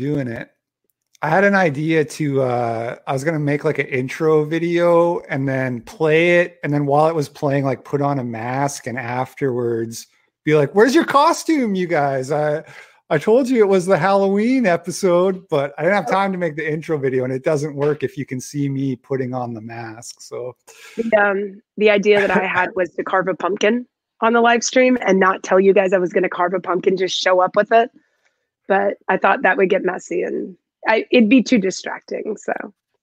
doing it. I had an idea to uh I was gonna make like an intro video and then play it and then while it was playing, like put on a mask and afterwards be like, Where's your costume, you guys? I I told you it was the Halloween episode, but I didn't have time to make the intro video, and it doesn't work if you can see me putting on the mask. So the, um, the idea that I had was to carve a pumpkin on the live stream and not tell you guys I was going to carve a pumpkin, just show up with it. But I thought that would get messy and I, it'd be too distracting. So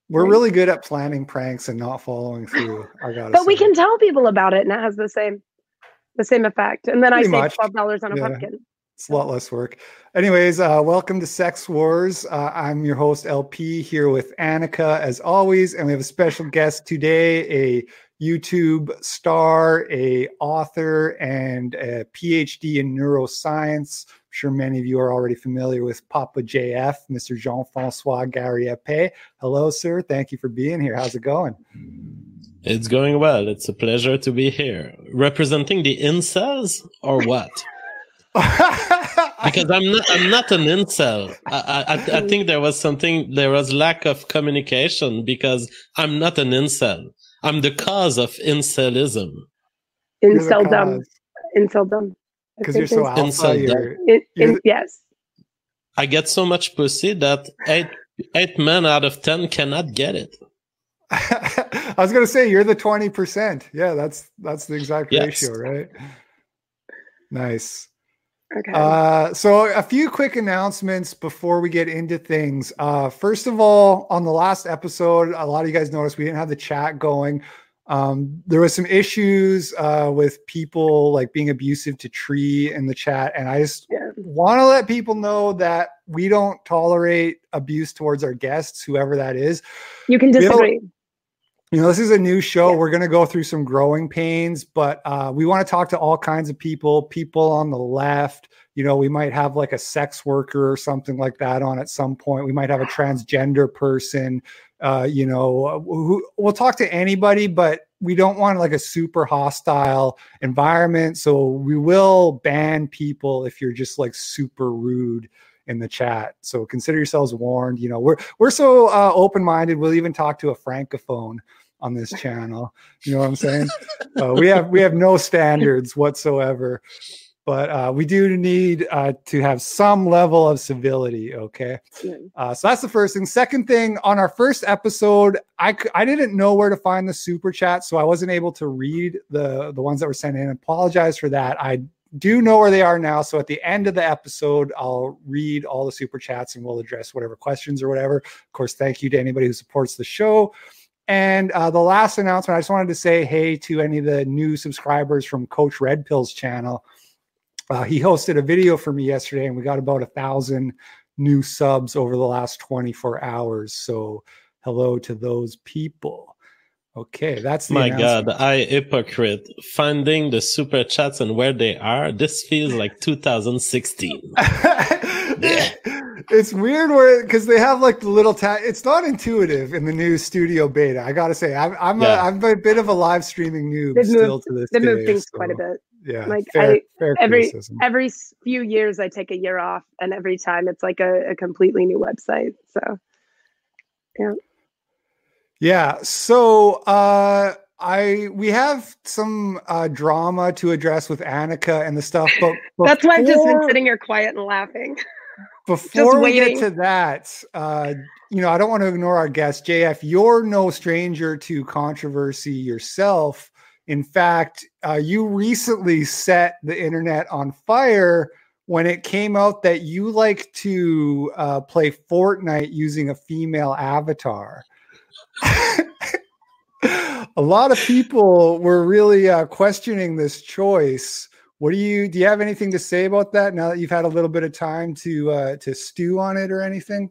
we're really good at planning pranks and not following through. I got But say. we can tell people about it, and it has the same the same effect. And then Pretty I save twelve dollars on a yeah. pumpkin. It's a lot less work. Anyways, uh, welcome to Sex Wars. Uh, I'm your host LP here with Annika as always, and we have a special guest today, a YouTube star, a author, and a PhD in neuroscience. I'm sure many of you are already familiar with Papa JF, Mr. Jean-Francois Gariépy. Hello, sir. Thank you for being here. How's it going? It's going well. It's a pleasure to be here. Representing the incels or what? because I'm not I'm not an incel. I, I, I think there was something there was lack of communication because I'm not an incel. I'm the cause of incelism. Inceldom. Inceldom. Because you're so alpha. You're, in, in, yes. I get so much pussy that eight eight men out of ten cannot get it. I was gonna say you're the twenty percent. Yeah, that's that's the exact yes. ratio, right? Nice. Okay. Uh, so a few quick announcements before we get into things. Uh, first of all, on the last episode, a lot of you guys noticed we didn't have the chat going. Um, there was some issues uh, with people like being abusive to Tree in the chat, and I just yeah. want to let people know that we don't tolerate abuse towards our guests, whoever that is. You can disagree you know, this is a new show. Yeah. We're going to go through some growing pains, but uh, we want to talk to all kinds of people, people on the left. You know, we might have like a sex worker or something like that on at some point. We might have a transgender person. Uh, you know, who, we'll talk to anybody, but we don't want like a super hostile environment. So we will ban people if you're just like super rude in the chat. So consider yourselves warned. You know, we're we're so uh, open minded. We'll even talk to a francophone on this channel. You know what I'm saying? uh, we have we have no standards whatsoever, but uh, we do need uh, to have some level of civility. Okay, uh, so that's the first thing. Second thing, on our first episode, I I didn't know where to find the super chat, so I wasn't able to read the the ones that were sent in. Apologize for that. I do know where they are now. So at the end of the episode, I'll read all the super chats and we'll address whatever questions or whatever. Of course, thank you to anybody who supports the show. And uh, the last announcement, I just wanted to say hey to any of the new subscribers from Coach Red Pill's channel. Uh, he hosted a video for me yesterday, and we got about a thousand new subs over the last 24 hours. So, hello to those people. Okay, that's my God. I hypocrite finding the super chats and where they are. This feels like 2016. it's weird where because they have like the little tag. It's not intuitive in the new studio beta. I gotta say, I'm I'm, yeah. a, I'm a bit of a live streaming noob they've still moved, to this they. They move things so, quite a bit. Yeah, like fair, I, fair every criticism. every few years I take a year off, and every time it's like a, a completely new website. So, yeah. Yeah. So uh I we have some uh drama to address with Annika and the stuff, but before, that's why I've just been sitting here quiet and laughing. Before we get to that, uh, you know, I don't want to ignore our guest, JF. You're no stranger to controversy yourself. In fact, uh, you recently set the internet on fire when it came out that you like to uh, play Fortnite using a female avatar. a lot of people were really uh, questioning this choice. What do you do? You have anything to say about that now that you've had a little bit of time to uh, to stew on it or anything?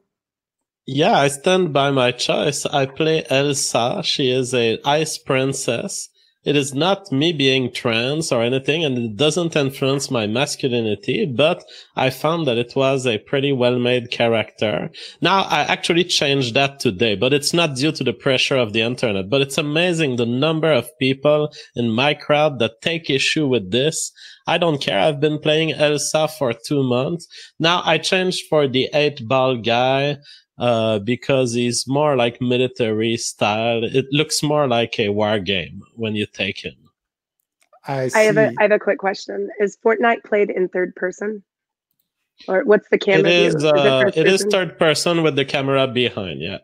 Yeah, I stand by my choice. I play Elsa. She is a ice princess. It is not me being trans or anything, and it doesn't influence my masculinity, but I found that it was a pretty well-made character. Now, I actually changed that today, but it's not due to the pressure of the internet, but it's amazing the number of people in my crowd that take issue with this. I don't care. I've been playing Elsa for two months. Now I changed for the eight ball guy, uh, because he's more like military style. It looks more like a war game when you take him. I, I have a I have a quick question. Is Fortnite played in third person? Or what's the camera? It is, view? Is uh, first it is third person with the camera behind. Yeah.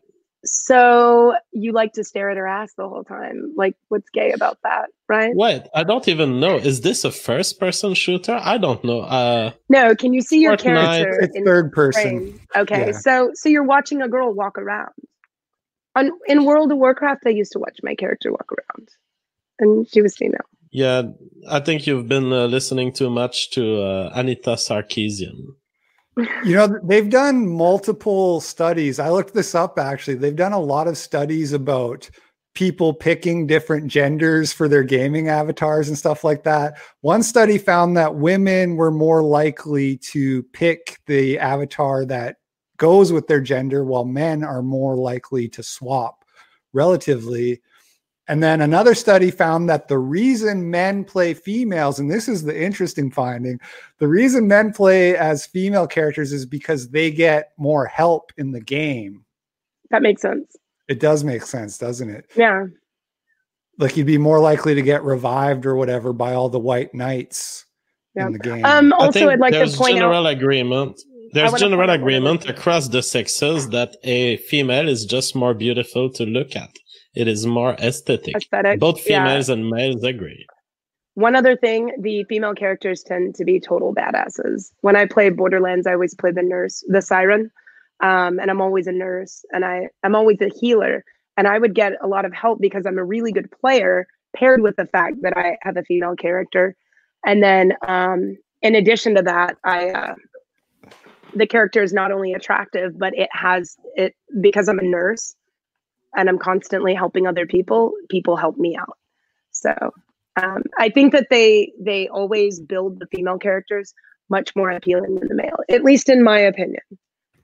So you like to stare at her ass the whole time. Like what's gay about that, right? Wait, I don't even know. Is this a first person shooter? I don't know. Uh, No, can you see your Fortnite, character it's in third person. frame? Okay, Yeah. so so you're watching a girl walk around. On in World of Warcraft, I used to watch my character walk around, and she was female. yeah, I think you've been uh, listening too much to uh, Anita Sarkeesian. You know, they've done multiple studies. I looked this up actually. They've done a lot of studies about people picking different genders for their gaming avatars and stuff like that. One study found that women were more likely to pick the avatar that goes with their gender, while men are more likely to swap relatively. And then another study found that the reason men play females, and this is the interesting finding, the reason men play as female characters is because they get more help in the game. That makes sense. It does make sense, doesn't it? Yeah. Like you'd be more likely to get revived or whatever by all the white knights Yeah. in the game. Um. I Also, think I'd like to there's point general out. agreement. There's general point out one agreement across the sexes that a female is just more beautiful to look at. It is more aesthetic. Aesthetic. Both yeah. females and males agree. One other thing, the female characters tend to be total badasses. When I play Borderlands, I always play the nurse, the siren, um, and I'm always a nurse, and I I'm always a healer, and I would get a lot of help because I'm a really good player, paired with the fact that I have a female character, and then um, in addition to that, I uh, the character is not only attractive, but it has it because I'm a nurse, and I'm constantly helping other people. People help me out, so um, I think that they they always build the female characters much more appealing than the male, at least in my opinion.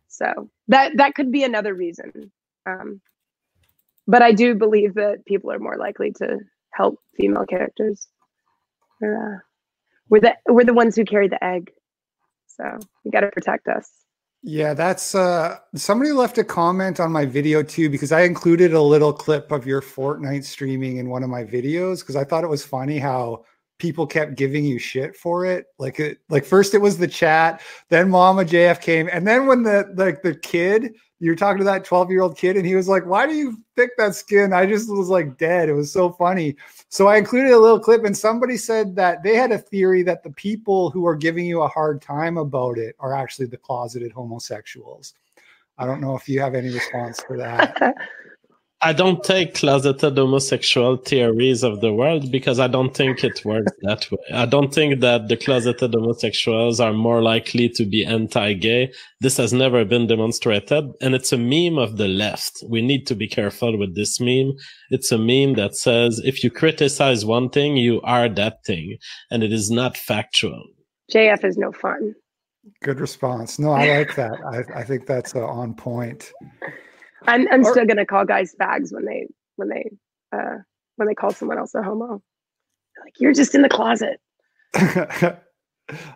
So that that could be another reason. Um, but I do believe that people are more likely to help female characters. Uh, we're the we're the ones who carry the egg, so you got to protect us. Yeah, that's uh somebody left a comment on my video too because I included a little clip of your Fortnite streaming in one of my videos because I thought it was funny how people kept giving you shit for it. Like it like first it was the chat, then Mama JF came, and then when the like the kid, you were talking to that 12-year-old kid, and he was like, Why do you pick that skin? I just was like dead. It was so funny. So I included a little clip, and somebody said that they had a theory that the people who are giving you a hard time about it are actually the closeted homosexuals. I don't know if you have any response for that. I don't take closeted homosexual theories of the world because I don't think it works that way. I don't think that the closeted homosexuals are more likely to be anti-gay. This has never been demonstrated and it's a meme of the left. We need to be careful with this meme. It's a meme that says if you criticize one thing, you are that thing and it is not factual. JF is no fun. Good response. No, I like that. I, I think that's uh, on point. I'm I'm still gonna call guys fags when they when they uh when they call someone else a homo. Like you're just in the closet. I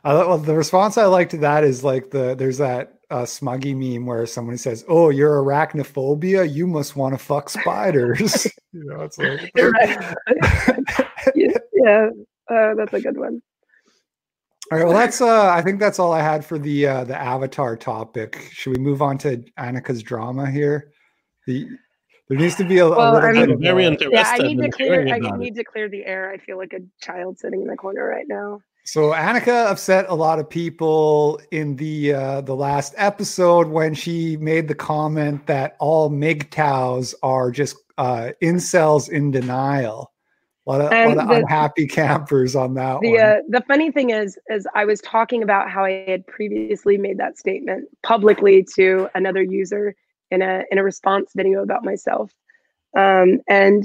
well, the response I like to that is like the there's that uh, smuggy meme where somebody says, "Oh, you're arachnophobia. You must want to fuck spiders." you know, it's like yeah, yeah. Uh, that's a good one. All right. Well, that's. Uh, I think that's all I had for the uh, the Avatar topic. Should we move on to Annika's drama here? The there needs to be a, a little I'm bit I'm very a- interested Yeah, I need to clear. I about it. need to clear the air. I feel like a child sitting in the corner right now. So Annika upset a lot of people in the uh, the last episode when she made the comment that all MGTOWs are just uh, incels in denial. A lot of, And lot of the- unhappy campers on that The one. uh, the funny thing is, is I was talking about how I had previously made that statement publicly to another user in a in a response video about myself, um, and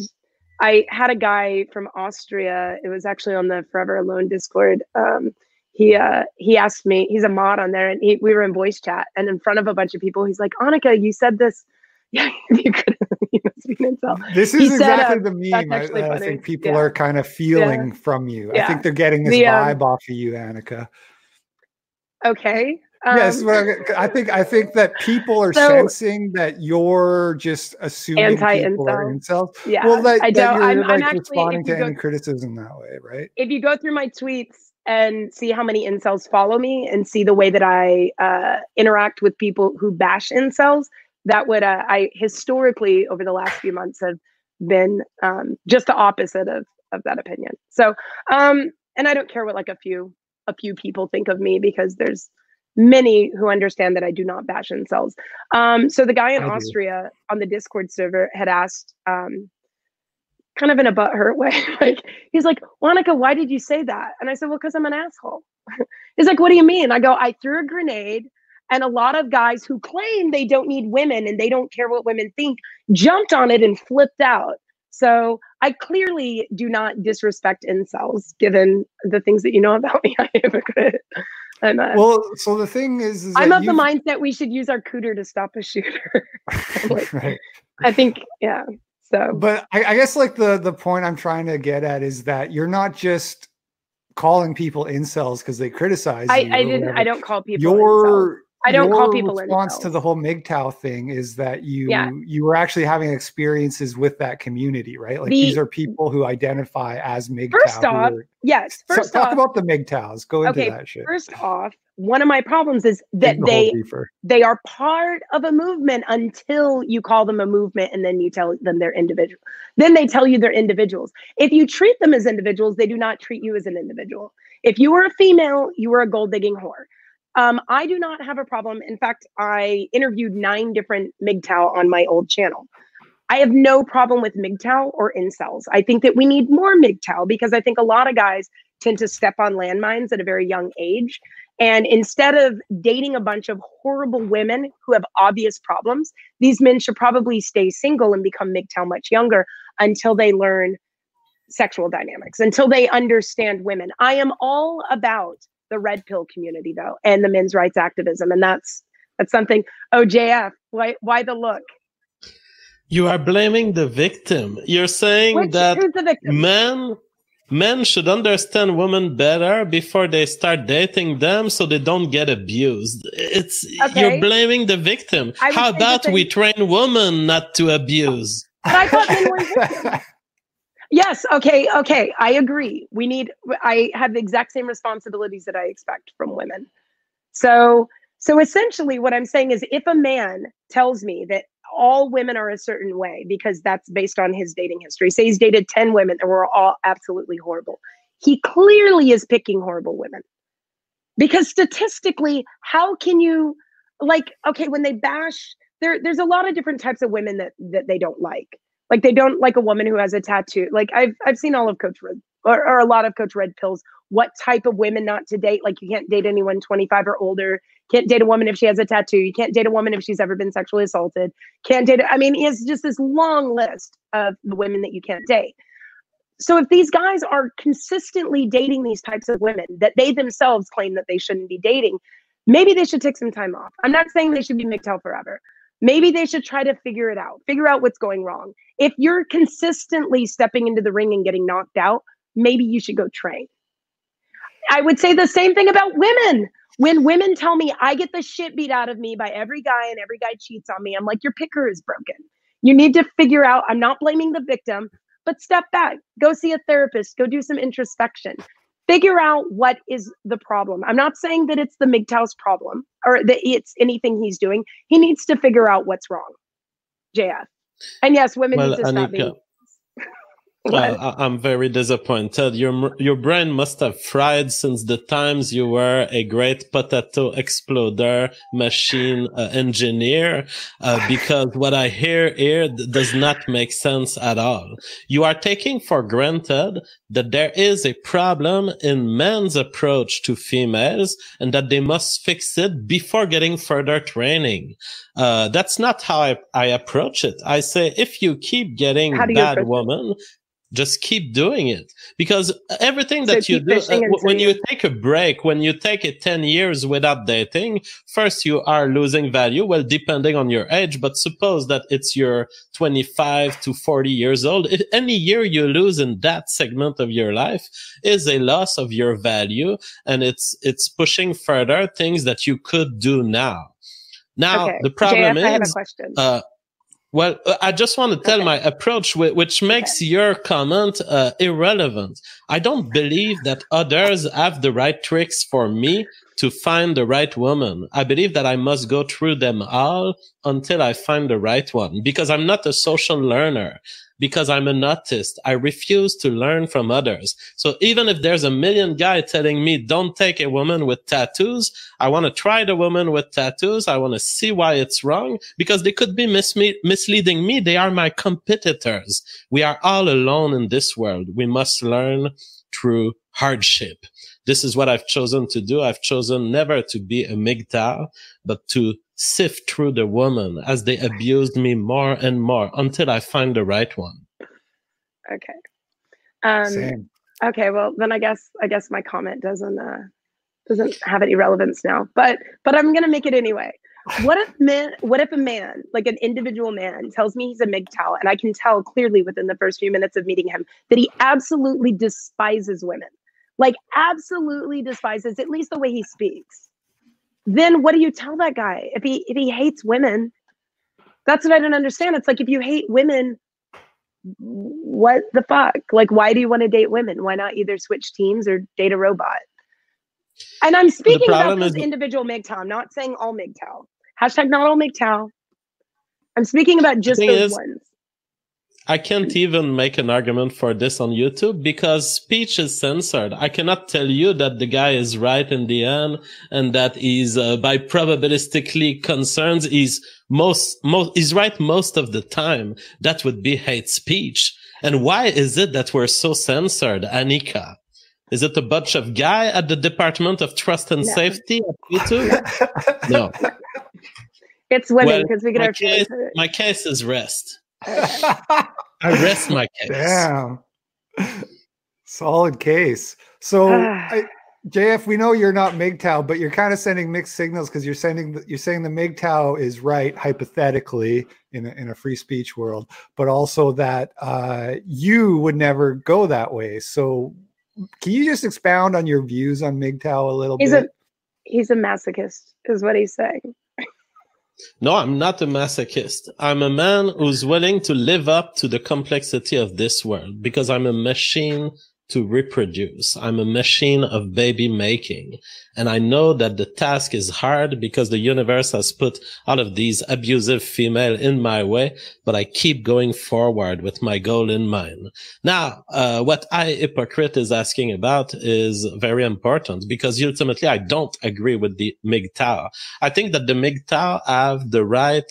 I had a guy from Austria. It was actually on the Forever Alone Discord. Um, he uh, he asked me. He's a mod on there, and he, we were in voice chat. And in front of a bunch of people, he's like, "Annika, you said this. Yeah, you could. You must be an. This is He said, exactly uh, the meme I, I think people Yeah. are kind of feeling from you. I think they're getting this The, um, vibe off of you, Annika. Okay. Yes, um, well, I think I think that people are So- sensing that you're just assuming people are Anti-incel. incels. Yeah, well, that, I don't. you're I'm, like I'm actually. responding to go, any criticism that way, right? if you go through my tweets and see how many incels follow me and see the way that I uh, interact with people who bash incels, that would uh, I historically over the last few months have been um, just the opposite of of that opinion. So, um, and I don't care what like a few a few people think of me because there's many who understand that I do not bash incels. Um, so the guy in I do. Austria on the Discord server had asked, um, kind of in a butthurt way, like he's like, Monica, why did you say that? And I said, well, because I'm an asshole. he's like, what do you mean? I go, I threw a grenade. And a lot of guys who claim they don't need women and they don't care what women think jumped on it and flipped out. So I clearly do not disrespect incels, given the things that you know about me. I am a good. Well, so the thing is, is I'm of the mindset we should use our cooter to stop a shooter. like- right. I think, yeah. So But I, I guess like the the point I'm trying to get at is that you're not just calling people incels because they criticize I, you. I didn't. I don't call people. incels. I don't call people response to the whole MGTOW thing is that you Yeah. you were actually having experiences with that community, right? Like The- these are people who identify as MGTOW. First off, are- Yes. so First talk about the MGTOWs. Go into Okay, that shit. first off, one of my problems is that the they they are part of a movement until you call them a movement and then you tell them they're individual. Then they tell you they're individuals. If you treat them as individuals, they do not treat you as an individual. If you were a female, you were a gold digging whore. Um, I do not have a problem. In fact, I interviewed nine different MGTOW on my old channel. I have no problem with MGTOW or incels. I think that we need more MGTOW because I think a lot of guys tend to step on landmines at a very young age. And instead of dating a bunch of horrible women who have obvious problems, these men should probably stay single and become MGTOW much younger until they learn sexual dynamics, until they understand women. I am all about the red pill community though, and the men's rights activism. And that's that's something. Oh, JF, why why the look? You are blaming the victim. You're saying Which, that who's the victim? men men should understand women better before they start dating them so they don't get abused. It's Okay. you're blaming the victim. How say the about we train women not to abuse? But I thought men were victims. Yes. Okay. Okay. I agree. We need. I have the exact same responsibilities that I expect from women. So, so essentially, what I'm saying is, if a man tells me that all women are a certain way because that's based on his dating history, say he's dated ten women and we're all absolutely horrible, he clearly is picking horrible women. Because statistically, how can you like? Okay, when they bash, there, there's a lot of different types of women that that they don't like like they don't like a woman who has a tattoo like i've i've seen all of coach red or, or a lot of coach red pills. What type of women not to date? Like you can't date anyone 25 or older. Can't date a woman if she has a tattoo. You can't date a woman if she's ever been sexually assaulted. Can't date i mean it's just this long list of the women that you can't date. So if these guys are consistently dating these types of women that they themselves claim that they shouldn't be dating maybe they should take some time off. I'm not saying they should be MGTOW forever maybe they should try to figure it out figure out what's going wrong. If you're consistently stepping into the ring and getting knocked out maybe you should go train. I would say the same thing about women. When women tell me i get the shit beat out of me by every guy and every guy cheats on me i'm like your picker is broken. You need to figure out i'm not blaming the victim but step back go see a therapist go do some introspection figure out what is the problem. I'm not saying that it's the MGTOW's problem or that it's anything he's doing. He needs to figure out what's wrong. Jf and yes women Well, need to stop being What? I- I'm very disappointed. Your your brain must have fried since the times you were a great potato exploder machine uh, engineer, uh, because what I hear here does not make sense at all. You are taking for granted that there is a problem in men's approach to females and that they must fix it before getting further training. Uh, that's not how I, I approach it. I say if you keep getting bad woman, just keep doing it. Because everything that so you do uh, when you take a break when you take it 10 years without dating first you are losing value well depending on your age but suppose that it's your 25 to 40 years old if any year you lose in that segment of your life is a loss of your value and it's it's pushing further things that you could do now. Now okay. the problem JF, is uh, well, I just want to tell okay. my approach, which makes your comment uh, irrelevant. I don't believe that others have the right tricks for me to find the right woman. I believe that I must go through them all until I find the right one because I'm not a social learner because I'm an autist. I refuse to learn from others. So even if there's a million guy telling me don't take a woman with tattoos, I want to try the woman with tattoos. I want to see why it's wrong because they could be mis- misleading me. They are my competitors. We are all alone in this world. We must learn through hardship. This is what I've chosen to do. I've chosen never to be a MGTOW, but to sift through the woman as they abused me more and more until I find the right one. Okay. Um, Same. Okay. Well, then I guess I guess my comment doesn't uh, doesn't have any relevance now. But but I'm gonna make it anyway. What if man? What if a man, like an individual man, tells me he's a MGTOW, and I can tell clearly within the first few minutes of meeting him that he absolutely despises women, like absolutely despises, at least the way he speaks. Then what do you tell that guy if he if he hates women? That's what i don't understand. It's like if you hate women what the fuck? Like why do you want to date women? Why not either switch teams or date a robot? And i'm speaking about those individual MGTOW. I'm not saying all MGTOW. Hashtag not all MGTOW. I'm speaking about just those is, ones I can't even make an argument for this on YouTube because speech is censored. I cannot tell you that the guy is right in the end and that he's uh, by probabilistically concerns he's most most he's right most of the time. That would be hate speech. And why is it that we're so censored, Annika? Is it a bunch of guy at the Department of Trust and no. Safety at YouTube? no. It's women because well, we get our case, my case is rest. I rest my case. Damn. Solid case. So, I, JF, we know you're not MGTOW, but you're kind of sending mixed signals because you're sending you're saying the MGTOW is right hypothetically in a, in a free speech world, but also that uh, you would never go that way. So, can you just expound on your views on MGTOW a little he's bit? A, he's a masochist, is what he's saying. No, I'm not a masochist. I'm a man who's willing to live up to the complexity of this world because I'm a machine to reproduce. I'm a machine of baby making. And I know that the task is hard because the universe has put all of these abusive female in my way, but I keep going forward with my goal in mind. Now, uh, what I hypocrite is asking about is very important because ultimately I don't agree with the MGTOW. I think that the MGTOW have the right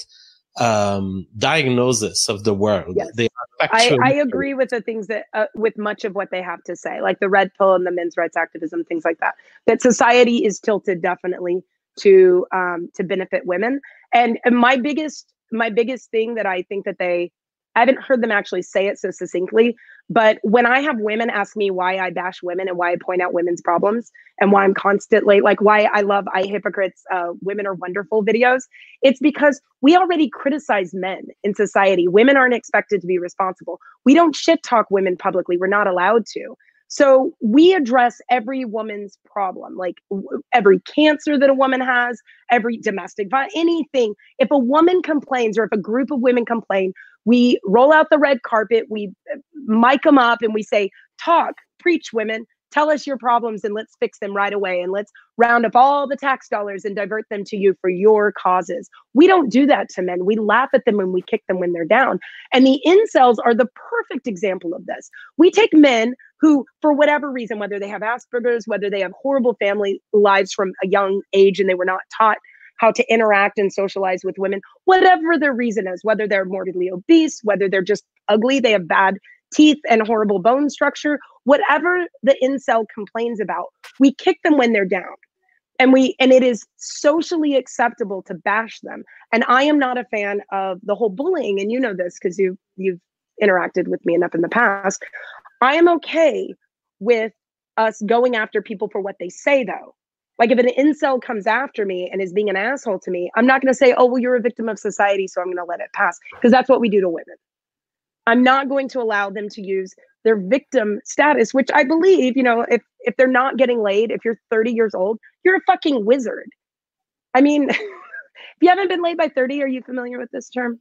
um, diagnosis of the world. Yes. They I, I, agree with the things that, uh, with much of what they have to say, like the red pill and the men's rights activism, things like that. That society is tilted definitely to um, to benefit women. And, and my biggest my biggest thing that I think that they I haven't heard them actually say it so succinctly, but when I have women ask me why I bash women and why I point out women's problems and why I'm constantly like why I love I hypocrites uh, women are wonderful videos, it's because we already criticize men in society. Women aren't expected to be responsible. We don't shit talk women publicly. We're not allowed to. So we address every woman's problem, like w- every cancer that a woman has, every domestic violence, anything. If a woman complains or if a group of women complain, we roll out the red carpet, we uh, mic them up, and we say, Talk, preach, women. Tell us your problems and let's fix them right away. And let's round up all the tax dollars and divert them to you for your causes. We don't do that to men. We laugh at them and we kick them when they're down. And the incels are the perfect example of this. We take men who, for whatever reason, whether they have Asperger's, whether they have horrible family lives from a young age and they were not taught how to interact and socialize with women, whatever their reason is, whether they're morbidly obese, whether they're just ugly, they have bad teeth and horrible bone structure, whatever the incel complains about, we kick them when they're down. And we and it is socially acceptable to bash them. And I am not a fan of the whole bullying, and you know this because you you've interacted with me enough in the past. I am okay with us going after people for what they say, though. Like if an incel comes after me and is being an asshole to me, I'm not going to say, oh, well, you're a victim of society, so I'm going to let it pass. Because that's what we do to women. I'm not going to allow them to use their victim status, which I believe, you know, if if they're not getting laid, if you're 30 years old, you're a fucking wizard. I mean, if you haven't been laid by 30, are you familiar with this term?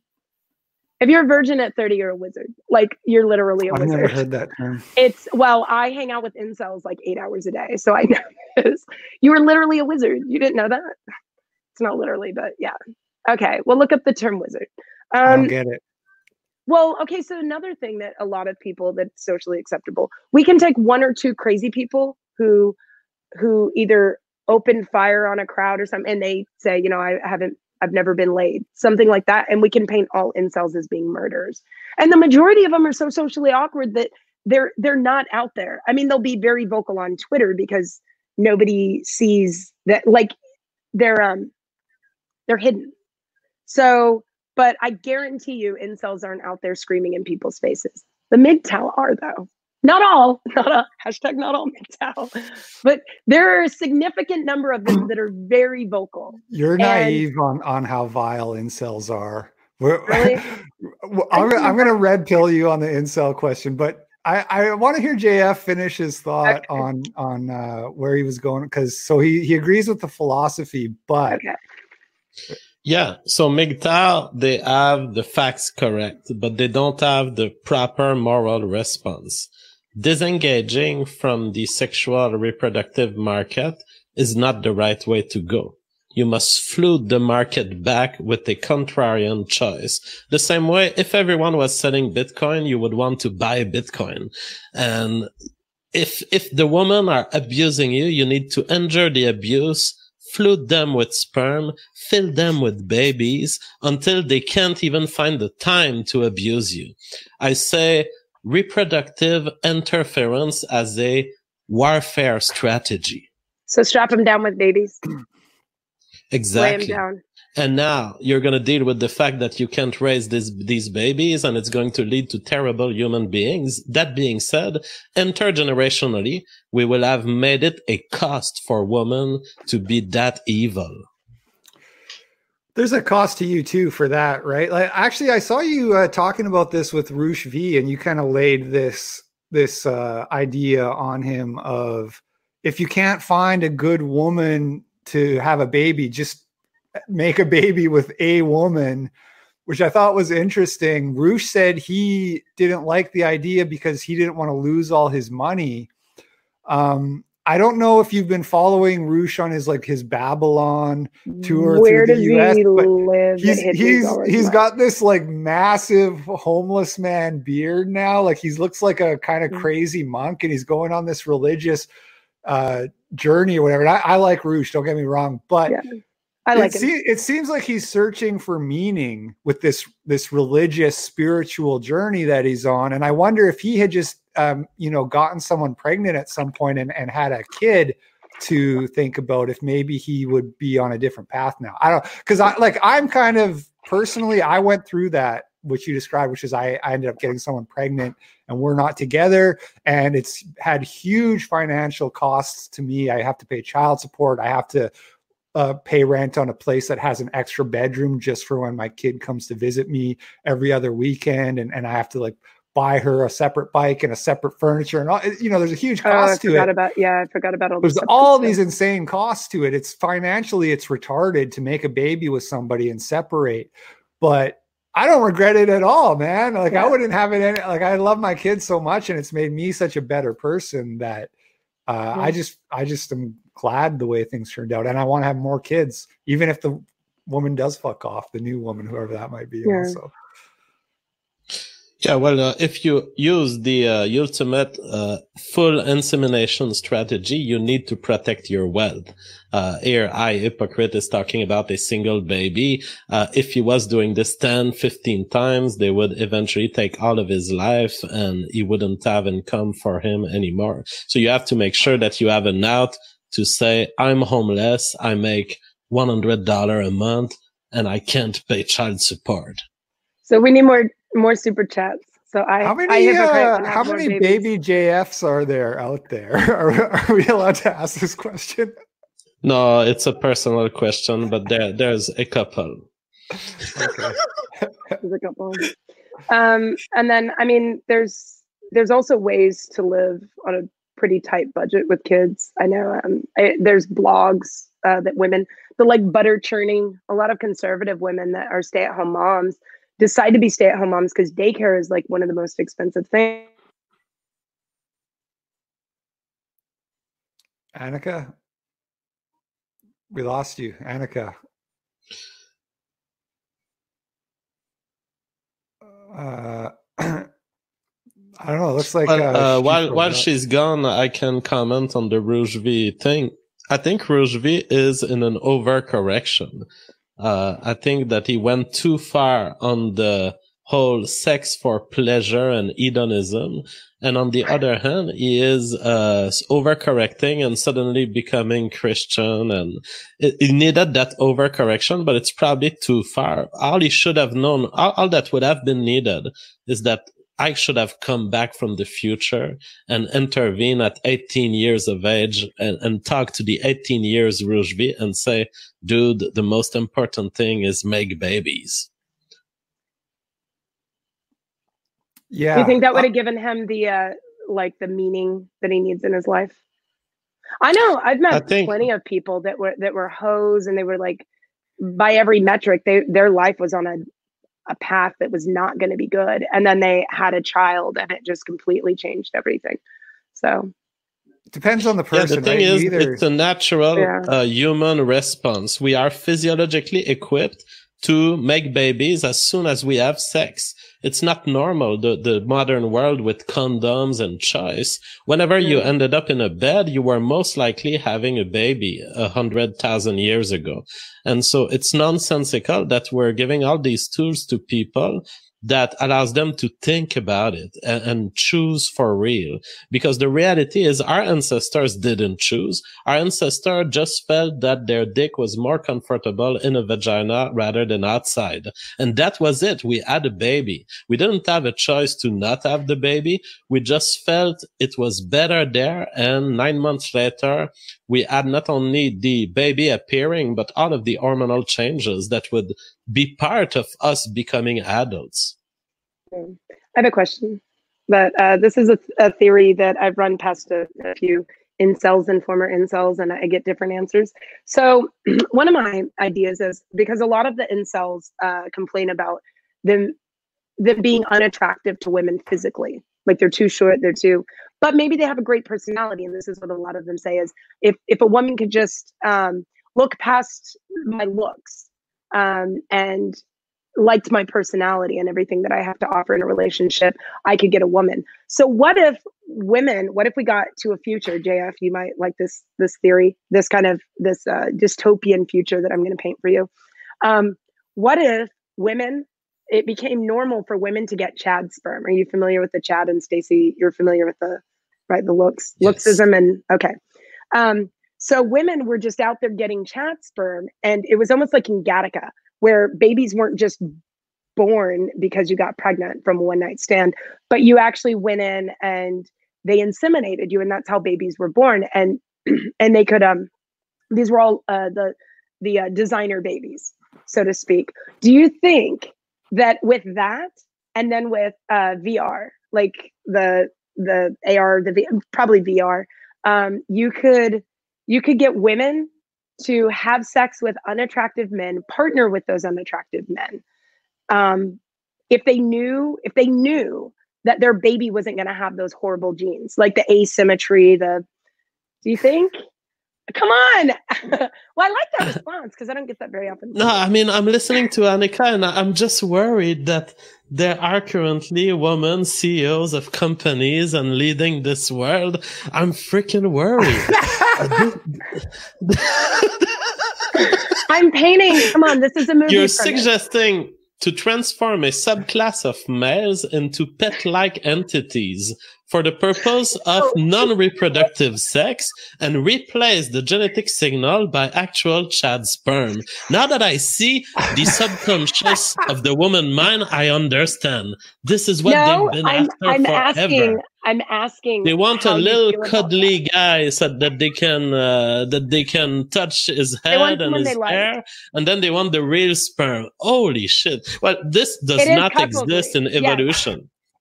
If you're a virgin at 30, you're a wizard. Like you're literally a I've wizard. never heard that term. It's well, I hang out with incels like eight hours a day, so I know this. You are literally a wizard. You didn't know that? It's not literally, but yeah. Okay, well, look up the term wizard. I Um, don't get it. well, okay, so another thing that a lot of people that's socially acceptable, we can take one or two crazy people who who either open fire on a crowd or something and they say, you know, I haven't I've never been laid, something like that, and we can paint all incels as being murderers. And the majority of them are so socially awkward that they're they're not out there. I mean, they'll be very vocal on Twitter because nobody sees that like they're um they're hidden. So, but I guarantee you, incels aren't out there screaming in people's faces. The MGTOW are though. Not all, not a hashtag not all MGTOW, but there are a significant number of them that are very vocal. You're and- naive on on how vile incels are. We're, Really? I'm, gonna- I'm going to red pill you on the incel question, but I, I want to hear JF finish his thought Okay. on on uh, where he was going because so he he agrees with the philosophy, but Okay. Yeah. So MGTOW, they have the facts correct, but they don't have the proper moral response. Disengaging from the sexual reproductive market is not the right way to go. You must flood the market back with a contrarian choice. The same way, if everyone was selling Bitcoin, you would want to buy Bitcoin. And if, if the women are abusing you, you need to endure the abuse, flood them with sperm, fill them with babies until they can't even find the time to abuse you. I say reproductive interference as a warfare strategy. So strap them down with babies. Lay them Exactly. down. And now you're going to deal with the fact that you can't raise this, these babies and it's going to lead to terrible human beings. That being said, intergenerationally, we will have made it a cost for women to be that evil. There's a cost to you too for that, right? Like actually, I saw you uh, talking about this with Roosh V, and you kind of laid this this uh, idea on him of if you can't find a good woman to have a baby, just make a baby with a woman, which I thought was interesting. Roosh said he didn't like the idea because he didn't want to lose all his money. Um, I don't know if you've been following Roosh on his like his Babylon tour Where through does the he US, but live? he's he's he's got this like massive homeless man beard now like he looks like a kind of Mm. crazy monk and he's going on this religious uh journey or whatever and I, I like Roosh don't get me wrong but Yeah, I like it, se- it seems like he's searching for meaning with this this religious spiritual journey that he's on and i wonder if he had just um, you know gotten someone pregnant at some point and, and had a kid to think about if maybe he would be on a different path now. I don't because i like i'm kind of personally i went through that which you described which is I, I ended up getting someone pregnant and we're not together. And it's had huge financial costs to me. I have to pay child support. I have to uh, pay rent on a place that has an extra bedroom just for when my kid comes to visit me every other weekend. And, and i have to like buy her a separate bike and a separate furniture and all you know there's a huge cost Oh, I cost to forgot it. about yeah, I forgot about all there's all these insane costs to it. It's financially it's retarded to make a baby with somebody and separate but i don't regret it at all man. Like i wouldn't have it any, like i love my kids so much and it's made me such a better person that uh, i just i just am glad the way things turned out and i want to have more kids even if the woman does fuck off the new woman whoever that might be Yeah. also Yeah, well, uh, if you use the uh, ultimate uh, full insemination strategy, you need to protect your wealth. Uh, here, I, hypocrite, is talking about a single baby. Uh, if he was doing this 10, 15 times, they would eventually take all of his life and he wouldn't have income for him anymore. So you have to make sure that you have an out to say, I'm homeless. I make $100 a month and I can't pay child support. So we need more more super chats. So I how many uh, how many baby JFs are there out there? Are, are we allowed to ask this question? No, it's a personal question, but there there's a couple. Okay. there's a couple. Um, and then I mean, there's there's also ways to live on a pretty tight budget with kids. I know um, I, there's blogs uh, that women, the like butter churning, a lot of conservative women that are stay at home moms decide to be stay at home moms because daycare is like one of the most expensive things. Annika, we lost you, Annika. Uh, I don't know. It looks like uh, uh, while while she's gone, I can comment on the Roosh V thing. I think Roosh V is in an overcorrection. Uh, I think that he went too far on the whole sex for pleasure and hedonism. And on the other hand, he is uh, overcorrecting and suddenly becoming Christian. And it, it, needed that overcorrection, but it's probably too far. All he should have known, all, all that would have been needed is that I should have come back from the future and intervene at 18 years of age and, and talk to the 18 years Roosh V and say, dude, the most important thing is make babies. Yeah. Do you think that would have given him the, uh, like the meaning that he needs in his life? I know I've met think, plenty of people that were, that were hoes and they were like, by every metric, they, their life was on a a path that was not going to be good and then they had a child and it just completely changed everything so depends on the person yeah, the thing right? is Either... it's a natural yeah. uh, human response we are physiologically equipped to make babies as soon as we have sex. It's not normal, the, the modern world with condoms and choice. Whenever you mm. ended up in a bed, you were most likely having a baby a hundred thousand years ago. And so it's nonsensical that we're giving all these tools to people that allows them to think about it and, and, choose for real. Because the reality is our ancestors didn't choose. Our ancestor just felt that their dick was more comfortable in a vagina rather than outside. And that was it. We had a baby. We didn't have a choice to not have the baby. We just felt it was better there. And nine months later, we had not only the baby appearing, but all of the hormonal changes that would be part of us becoming adults. I have a question, but uh, this is a, a, theory that I've run past a, a few incels and former incels, and I get different answers. So one of my ideas is because a lot of the incels uh, complain about them them being unattractive to women physically, like they're too short, they're too. But maybe they have a great personality, and this is what a lot of them say: is if if a woman could just um, look past my looks um, and liked my personality and everything that I have to offer in a relationship, I could get a woman. So what if women, what if we got to a future, JF, you might like this this theory, this kind of this uh, dystopian future that I'm going to paint for you. Um, what if women it became normal for women to get Chad sperm. Are you familiar with the Chad and Stacy? You're familiar with the right the looks yes. looksism and okay. Um, so women were just out there getting Chad sperm, and it was almost like in Gattaca where babies weren't just born because you got pregnant from a one night stand, but you actually went in and they inseminated you, and that's how babies were born. And and they could um, these were all uh, the the uh, designer babies, so to speak. Do you think that with that, and then with uh, VR, like the the AR, the v, probably VR, um, you could you could get women to have sex with unattractive men, partner with those unattractive men. Um, if they knew, if they knew that their baby wasn't going to have those horrible genes, like the asymmetry, the, do you think? Come on. well, I like that response because I don't get that very often. No, I mean, I'm listening to Annika and I'm just worried that there are currently women CEOs of companies and leading this world. I'm freaking worried. I'm painting. Come on, this is a movie. You're suggesting to transform a subclass of males into pet-like entities for the purpose of Oh. non-reproductive sex and replace the genetic signal by actual Chad sperm. Now that I see the subconscious of the woman mind, I understand. This is what no, they've been I'm, after I'm forever. asking. I'm asking. They want a little cuddly guy so that they can uh, that they can touch his head and his they like. hair, and then they want the real sperm. Holy shit! Well, this does It not exist in Yeah.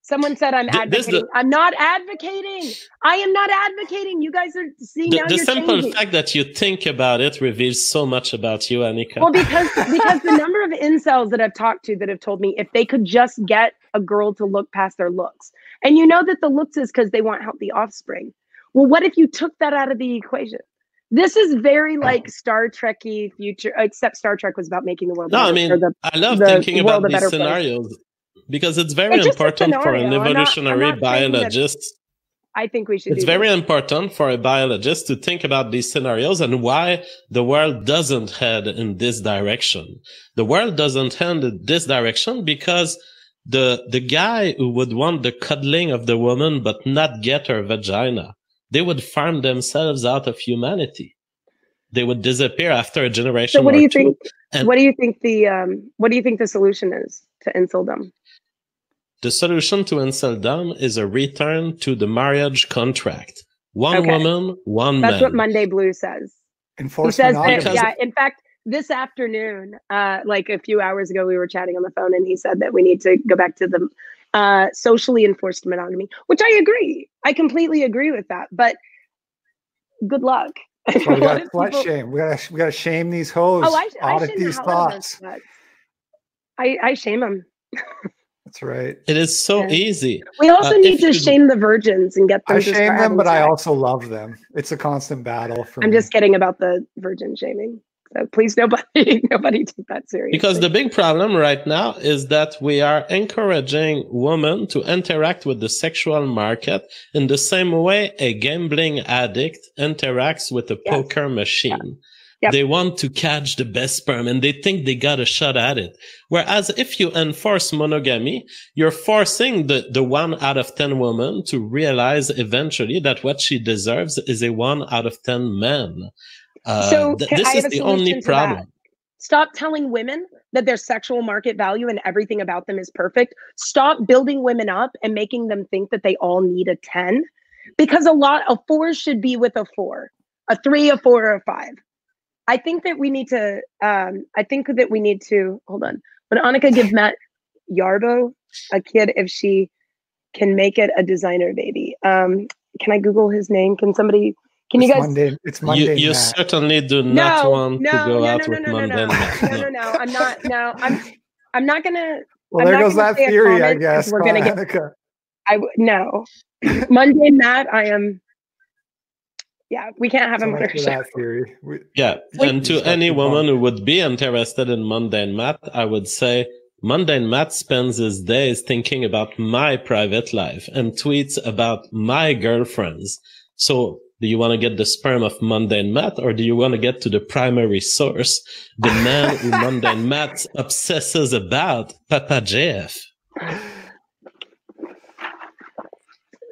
Someone said I'm advocating. the- I'm not advocating. I am not advocating. You guys are seeing The, now the simple changing. fact that you think about it reveals so much about you, Annika. Well, because because the number of incels that I've talked to that have told me if they could just get a girl to look past their looks, and you know that the looks is because they want healthy offspring. Well, what if you took that out of the equation? This is very oh. like Star Trekky future, except Star Trek was about making the world. no, I better, mean, the- I love the thinking about these place. Because it's very It's just a important for an scenario. I'm not- I'm evolutionary not that- biologist. I think we should. It's very this. important for a biologist to think about these scenarios and why the world doesn't head in this direction. The world doesn't head in this direction because the, the guy who would want the cuddling of the woman but not get her vagina, they would farm themselves out of humanity. They would disappear after a generation. So, what do you two. think? And- what do you think the um, what do you think the solution is to inceldom? The solution to inceldom is a return to the marriage contract. One Okay. woman, one That's man. That's what Monday Blue says. He says that, yeah. In fact, this afternoon, uh, like a few hours ago, we were chatting on the phone, and he said that we need to go back to the uh, socially enforced monogamy, which I agree. I completely agree with that. But good luck. That's why we got of slut people- shame. We got we got to shame these hoes. Oh, I, I audit shame the these hell thoughts. I, I shame them. That's right. It is so Yeah. easy. We also Uh, need to you- shame the virgins and get them I shame them, having but I also love them. It's a constant battle for I'm me. just kidding about the virgin shaming. So please, nobody, nobody take that seriously. Because the big problem right now is that we are encouraging women to interact with the sexual market in the same way a gambling addict interacts with a Yes. poker machine. Yep. They want to catch the best sperm and they think they got a shot at it. Whereas if you enforce monogamy, you're forcing the, the one out of 10 women to realize eventually that what she deserves is a one out of 10 men. Uh, So, th- this is the only that. problem. Stop telling women that their sexual market value and everything about them is perfect. Stop building women up and making them think that they all need a 10 because a lot of fours should be with a four, a three, a four, or a five. I think that we need to, um, I think that we need to, hold on. When Annika give Matt Yarbo a kid if she can make it a designer baby. Um, can I Google his name? Can somebody, can it's you guys? Monday. It's You, Monday. you Matt. certainly do not no, want no, to go no, out no, with no, no, no, mundane no, no, no, no. I'm not. No, I'm. I'm not gonna. well, I'm there not goes gonna that theory, I guess. we're Come gonna on, get- Annika. I w- no. Monday Matt. I am. Yeah, we can't have So him on much our for show. that theory. We, Yeah. Wait. and to any woman who would be interested in Mundane Matt, I would say Mundane Matt spends his days thinking about my private life and tweets about my girlfriends. So do you want to get the sperm of Mundane Matt or do you want to get to the primary source? The man who Mundane Matt obsesses about, Papa JF.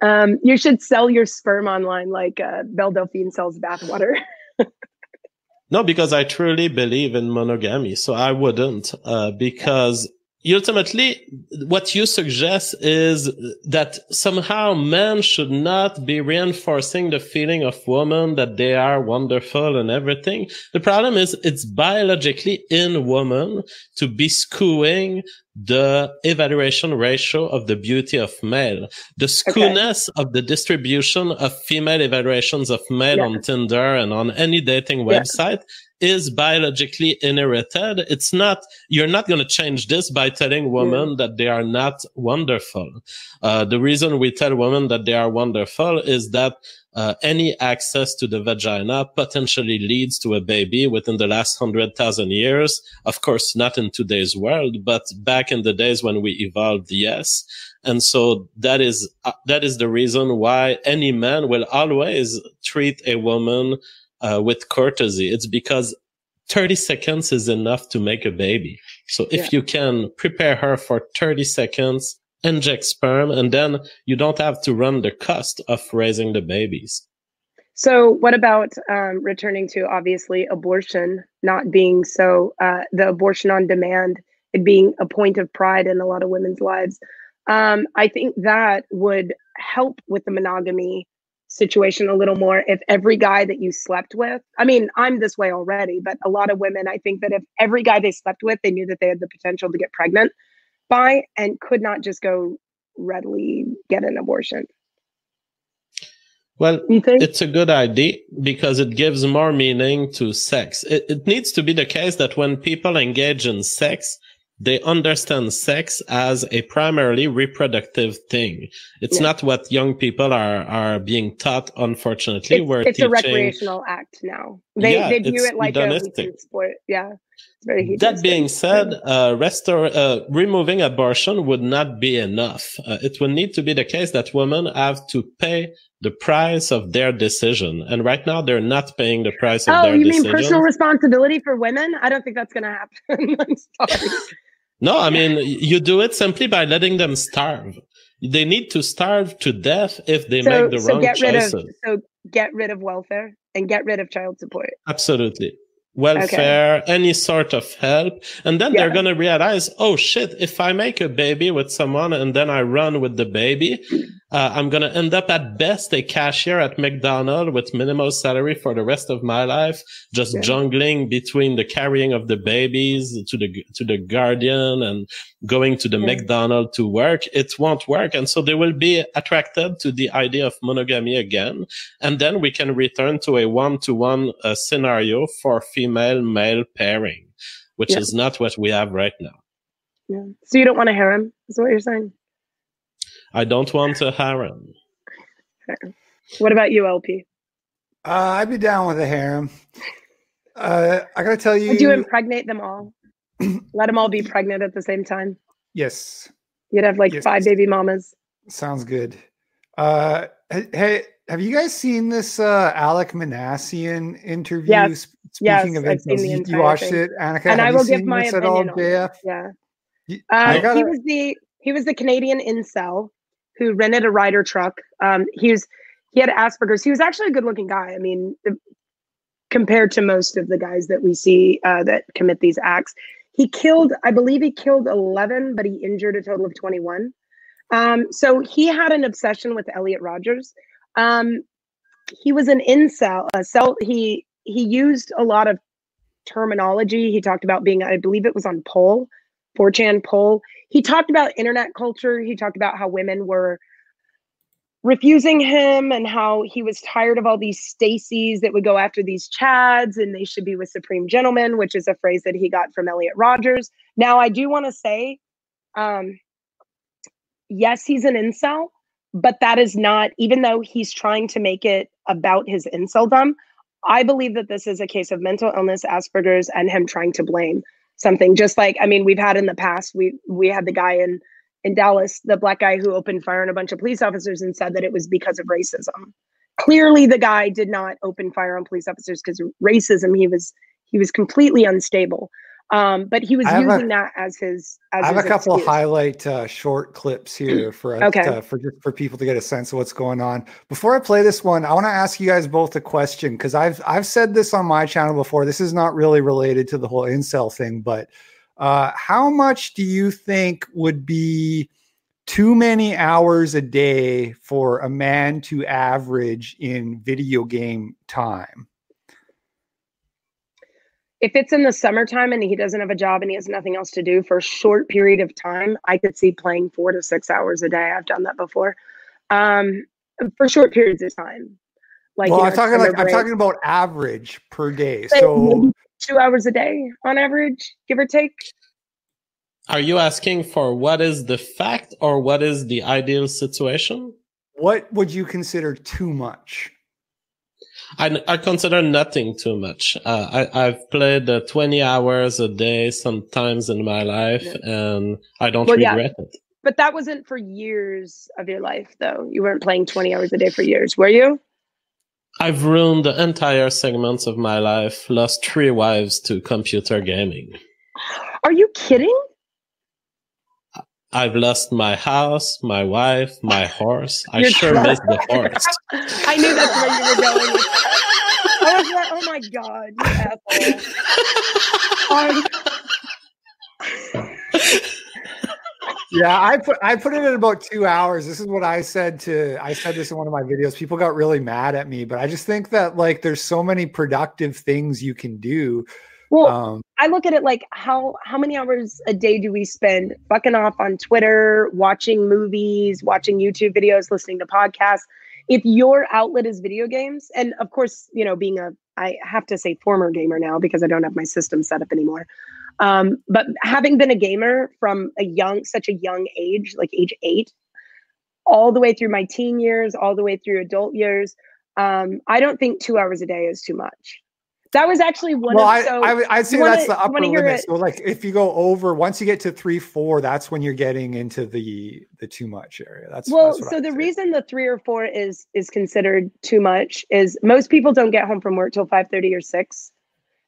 Um, you should sell your sperm online like uh, Belle Delphine sells bathwater. No, because I truly believe in monogamy. So I wouldn't, uh, because ultimately what you suggest is that somehow men should not be reinforcing the feeling of women that they are wonderful and everything. The problem is it's biologically in women to be skewing the evaluation ratio of the beauty of male. The skewness of the distribution of female evaluations of male Yeah. on Tinder and on any dating Yeah. website is biologically inherited. It's not, you're not going to change this by telling women that they are not wonderful. Uh, the reason we tell women that they are wonderful is that uh, any access to the vagina potentially leads to a baby within the last hundred thousand years. Of course, not in today's world, but back in the days when we evolved, yes. And so that is, uh, that is the reason why any man will always treat a woman uh, with courtesy. It's because 30 seconds is enough to make a baby. So if Yeah. you can prepare her for 30 seconds inject sperm, and then you don't have to run the cost of raising the babies. So, what about um, returning to obviously abortion not being so, uh, the abortion on demand, it being a point of pride in a lot of women's lives? Um, I think that would help with the monogamy situation a little more if every guy that you slept with i mean i'm this way already but a lot of women i think that if every guy they slept with they knew that they had the potential to get pregnant by and could not just go readily get an abortion well, it's a good idea because it gives more meaning to sex. It, it needs to be the case that when people engage in sex, they understand sex as a primarily reproductive thing. It's yeah. not what young people are are being taught. Unfortunately, it's, it's teaching, a recreational act now. They yeah, they view it like hedonistic. a sport. Yeah. That being said, uh, restore, uh, removing abortion would not be enough. Uh, it would need to be the case that women have to pay the price of their decision. And right now, they're not paying the price of oh, their decision. Oh, you mean personal responsibility for women? I don't think that's going to happen. No, I mean, you do it simply by letting them starve. They need to starve to death if they so, make the so wrong get choices. Rid of, so get rid of welfare and get rid of child support. Absolutely welfare, okay. any sort of help. And then yeah. they're going to realize, oh shit, if I make a baby with someone and then I run with the baby, uh, I'm going to end up at best a cashier at McDonald's with minimal salary for the rest of my life, just yeah. jungling between the carrying of the babies to the, to the guardian and going to the yeah. McDonald's to work. It won't work. And so they will be attracted to the idea of monogamy again. And then we can return to a one to one scenario for female male pairing, which yeah. is not what we have right now. Yeah. So you don't want a harem, is what you're saying? I don't want a harem. What about you, LP? Uh, I'd be down with a harem. Uh, I gotta tell you. Would you impregnate them all? Let them all be pregnant at the same time. Yes. You'd have like yes. five baby mamas. Sounds good. Uh, hey, have you guys seen this uh, Alek Minassian interview? Yes. Speaking yes, of it, you, you watched thing. it, Annika. And I will give my opinion. All, on Yeah. Uh, gotta... He was the he was the Canadian incel who rented a Ryder truck. Um, he was he had Asperger's. He was actually a good looking guy. I mean, compared to most of the guys that we see uh, that commit these acts, he killed. I believe he killed eleven, but he injured a total of twenty one. Um, so he had an obsession with Elliot Rogers. Um, he was an incel. Uh, cell, he he used a lot of terminology. He talked about being, I believe it was on Poll, 4chan Poll. He talked about internet culture. He talked about how women were refusing him and how he was tired of all these Stacys that would go after these Chads and they should be with Supreme Gentlemen, which is a phrase that he got from Elliot Rogers. Now, I do want to say, um, yes, he's an incel, but that is not, even though he's trying to make it about his inceldom, I believe that this is a case of mental illness, Asperger's, and him trying to blame something. Just like I mean, we've had in the past, we we had the guy in in Dallas, the black guy who opened fire on a bunch of police officers and said that it was because of racism. Clearly, the guy did not open fire on police officers because racism. He was he was completely unstable. Um, but he was using a, that as his. As I have his a couple excuse. highlight uh, short clips here for us okay. to, for for people to get a sense of what's going on. Before I play this one, I want to ask you guys both a question because I've I've said this on my channel before. This is not really related to the whole incel thing, but uh, how much do you think would be too many hours a day for a man to average in video game time? If it's in the summertime and he doesn't have a job and he has nothing else to do for a short period of time, I could see playing four to six hours a day. I've done that before. Um, for short periods of time. Like, well, you know, I'm talking like break. I'm talking about average per day. So two hours a day on average, give or take. Are you asking for what is the fact or what is the ideal situation? What would you consider too much? I, I consider nothing too much. Uh, I, I've played uh, 20 hours a day sometimes in my life, yeah. and I don't well, regret yeah. it. But that wasn't for years of your life, though. You weren't playing 20 hours a day for years, were you? I've ruined the entire segments of my life, lost three wives to computer gaming. Are you kidding? I've lost my house, my wife, my horse. I Your sure truck. miss the horse. I knew that's where you were going. With. I was like, oh my god, you asshole. Yeah, I put I put it in about two hours. This is what I said to I said this in one of my videos. People got really mad at me, but I just think that like there's so many productive things you can do. Well, Um, I look at it like how how many hours a day do we spend fucking off on Twitter, watching movies, watching YouTube videos, listening to podcasts? If your outlet is video games, and of course, you know, being a I have to say former gamer now because I don't have my system set up anymore. Um, but having been a gamer from a young, such a young age, like age eight, all the way through my teen years, all the way through adult years, um, I don't think two hours a day is too much. That was actually one well, of I, so I say you wanna- that's the upper limit. it- So like if you go over once you get to three, four, that's when you're getting into the the too much area. That's well that's so I'd the say. reason the three or four is is considered too much is most people don't get home from work till 5.30 or 6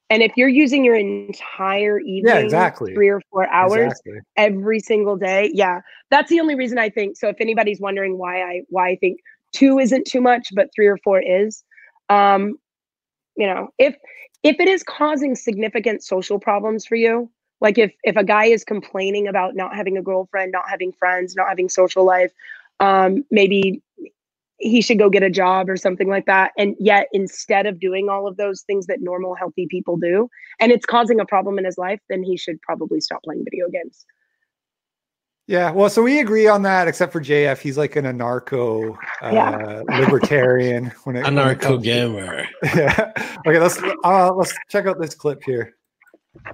and if you're using your entire evening yeah, exactly. three or four hours Exactly. every single day yeah that's the only reason i think so if anybody's wondering why i why i think two isn't too much but three or four is um you know if if it is causing significant social problems for you like if if a guy is complaining about not having a girlfriend not having friends not having social life um maybe he should go get a job or something like that. And yet instead of doing all of those things that normal healthy people do and it's causing a problem in his life then he should probably stop playing video games Yeah, well, so we agree on that, except for JF. He's like an anarcho uh, Yeah. libertarian. When it, when it anarcho gamer. Yeah. Okay, let's uh, let's check out this clip here.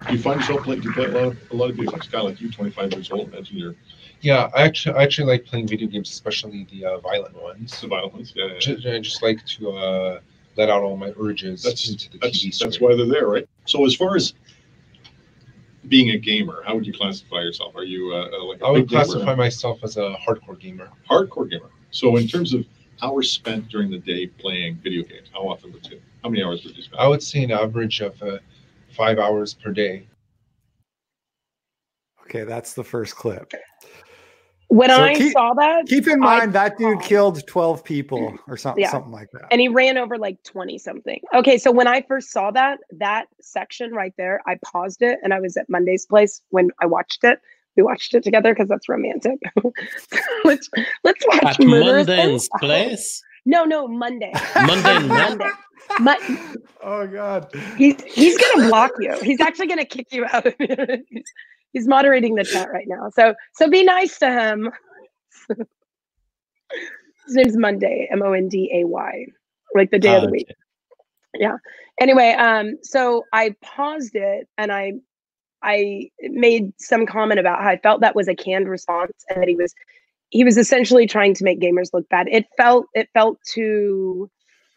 Do you find yourself playing? Do you play a lot of a lot of games? Like a guy like you, 25 years old, imagine you're Yeah, I actually I actually like playing video games, especially the uh, violent ones. the violent ones. Yeah, yeah, yeah. Just, I just like to uh, let out all my urges That's into the TV that's, that's screen. why they're there, right? So as far as being a gamer, how would you classify yourself? Are you uh, like a I would big gamer? classify myself as a hardcore gamer. hardcore gamer? So in terms of hours spent during the day playing video games, how often would you? How many hours would you spend? I would say an average of uh, five hours per day. Okay, that's the first clip. When So i keep- saw that Keep in I- mind that dude killed 12 people or something, Yeah. something like that. and he ran over like 20 something. Okay, so when I first saw that, that section right there, I paused it and I was at Monday's place when I watched it. We watched it together because that's romantic. let's let's watch At Murderous Mundane's place. No, no, Monday. Monday. Monday. Mon- Oh God. he's he's gonna block you. He's actually gonna kick you out. he's, moderating the chat right now. So so be nice to him. His name's Monday, M O N D A Y, like the day of the Ah, Yeah. Anyway, um, so I paused it and I I made some comment about how I felt that was a canned response and that he was he was essentially trying to make gamers look bad. It felt it felt too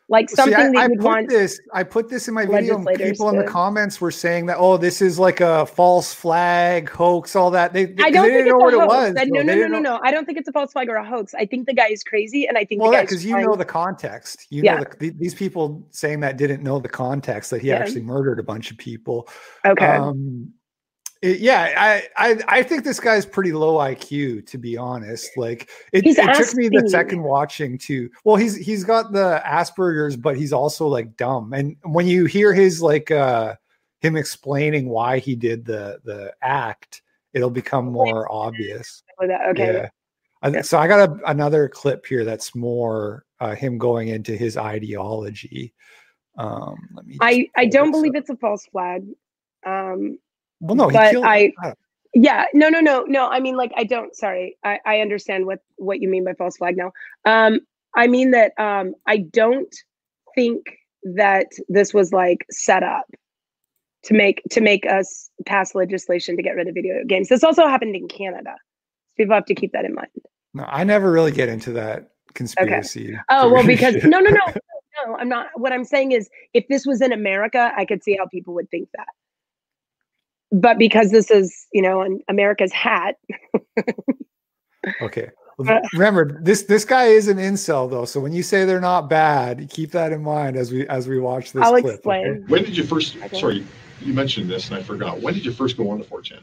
like See, something I, that I you'd put want. this. I put this in my video. People in the comments were saying that, oh, this is like a false flag hoax, all that. They, they, I don't they think didn't it's know a what hoax. it was. I- no, no, no, no, no. I don't think it's a false flag or a hoax. I think the guy is crazy, and I think Well, the yeah, because you know the context. You Yeah. know the, th- these people saying that didn't know the context that he Yeah. actually murdered a bunch of people. Okay. Um, yeah, I, I I think this guy's pretty low IQ to be honest. Like it, it took me the second watching to. Well, he's he's got the Asperger's, but he's also like dumb. And when you hear his like uh him explaining why he did the the act, it'll become more obvious. Okay. Yeah. I-. So I got a, another clip here that's more uh, him going into his ideology. Um, let me. I I don't believe up. it's a false flag. Um, Well, no, he but killed. I- yeah, no, no, no, no. I mean, like, I don't. Sorry, I I understand what what you mean by false flag now. Um, I mean that um, I don't think that this was like set up to make to make us pass legislation to get rid of video games. This also happened in Canada. People have to keep that in mind. No, I never really get into that conspiracy. Oh well, because no, no, no, no, no. I'm not. What I'm saying is, if this was in America, I could see how people would think that. But because this is, you know, an America's hat, Okay. Well, Remember, this this guy is an incel though. So when you say they're not bad, keep that in mind as we as we watch this I'll clip. okay? When did you first? Okay. Sorry, you mentioned this and I forgot. When did you first go on to 4chan?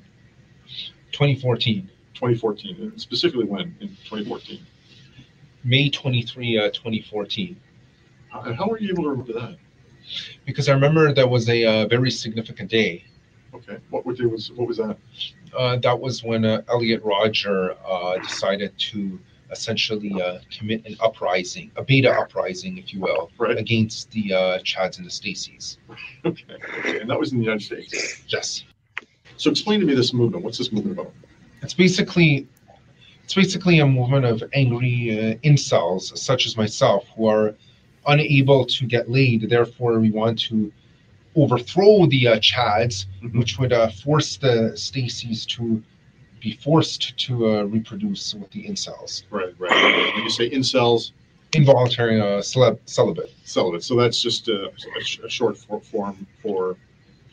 2014. 2014, and specifically when in 2014. May 23, uh, 2014. How, and how were you able to remember that? Because I remember that was a uh, very significant day. Okay, what what day was what was that? Uh, that was when uh, Elliot Roger uh, decided to essentially uh, commit an uprising, a beta uprising, if you will, Right. against the uh, Chads and the Stacys. Okay, okay, and that was in the United States. Yes. So explain to me this movement. What's this movement about? It's basically it's basically a movement of angry uh, incels such as myself who are unable to get laid. Therefore, we want to overthrow the uh, Chads, Mhm. which would uh, force the Stacys to be forced to uh, reproduce with the incels. Right, right. When you say incels, Involuntary uh, celeb- celibate. celibate. So that's just a, a, sh- a short for, form for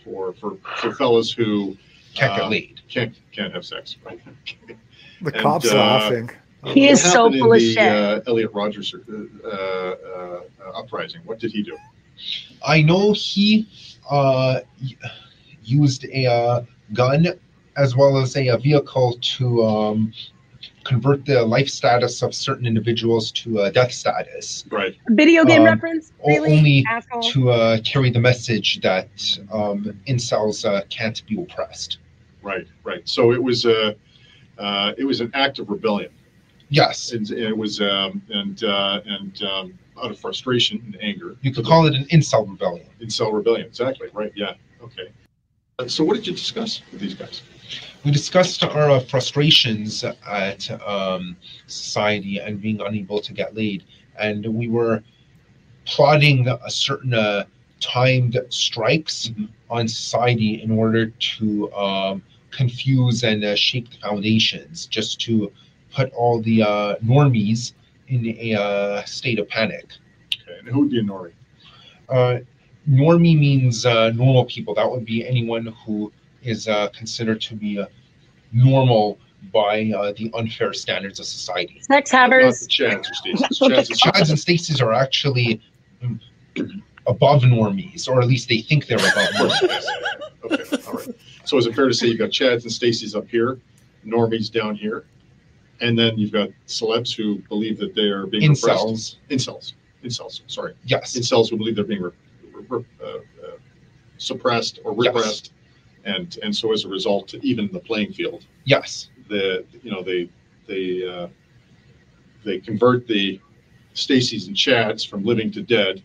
for for for fellas who Can't get uh, laid. can't can't have sex. Right. The And, cops uh, laughing. He is so happened full of shit. Uh, Elliot Rogers uh, uh, uh, uprising. What did he do? I know he uh, used a uh, gun as well as a, uh vehicle to um, convert the life status of certain individuals to uh, death status, Right. Video game Um, reference? Really? only Asshole. to uh, carry the message that um, incels uh, can't be oppressed. Right. Right. So it was a uh, it was an act of rebellion. Yes, And it was um, and uh, and um, out of frustration and anger. you could call it an incel rebellion. incel rebellion. Exactly. Right. Yeah. Okay. Uh, So what did you discuss with these guys? We discussed our uh, frustrations at um, society and being unable to get laid, and we were plotting a certain uh, timed strikes Mhm. on society in order to um, confuse and uh, shake the foundations, just to put all the uh, normies in a uh, state of panic. Okay. And who would be a normie? Uh, normie means uh, normal people. That would be anyone who is uh, considered to be uh, normal by uh, the unfair standards of society. Sex havers. the Chads or Stacys. Chads and Stacys are actually mm, above normies, or at least they think they're above normies. Okay. All right. So is it fair to say you've got Chads and Stacys up here, Normies down here, and then you've got celebs who believe that they are being repressed? Incels, Incels. Incels. Sorry. yes, Incels who believe they're being re- re- uh, uh, suppressed or Yes. repressed, and and so as a result, even the playing field, yes, the you know they they uh, they convert the Stacys and Chads from living to dead,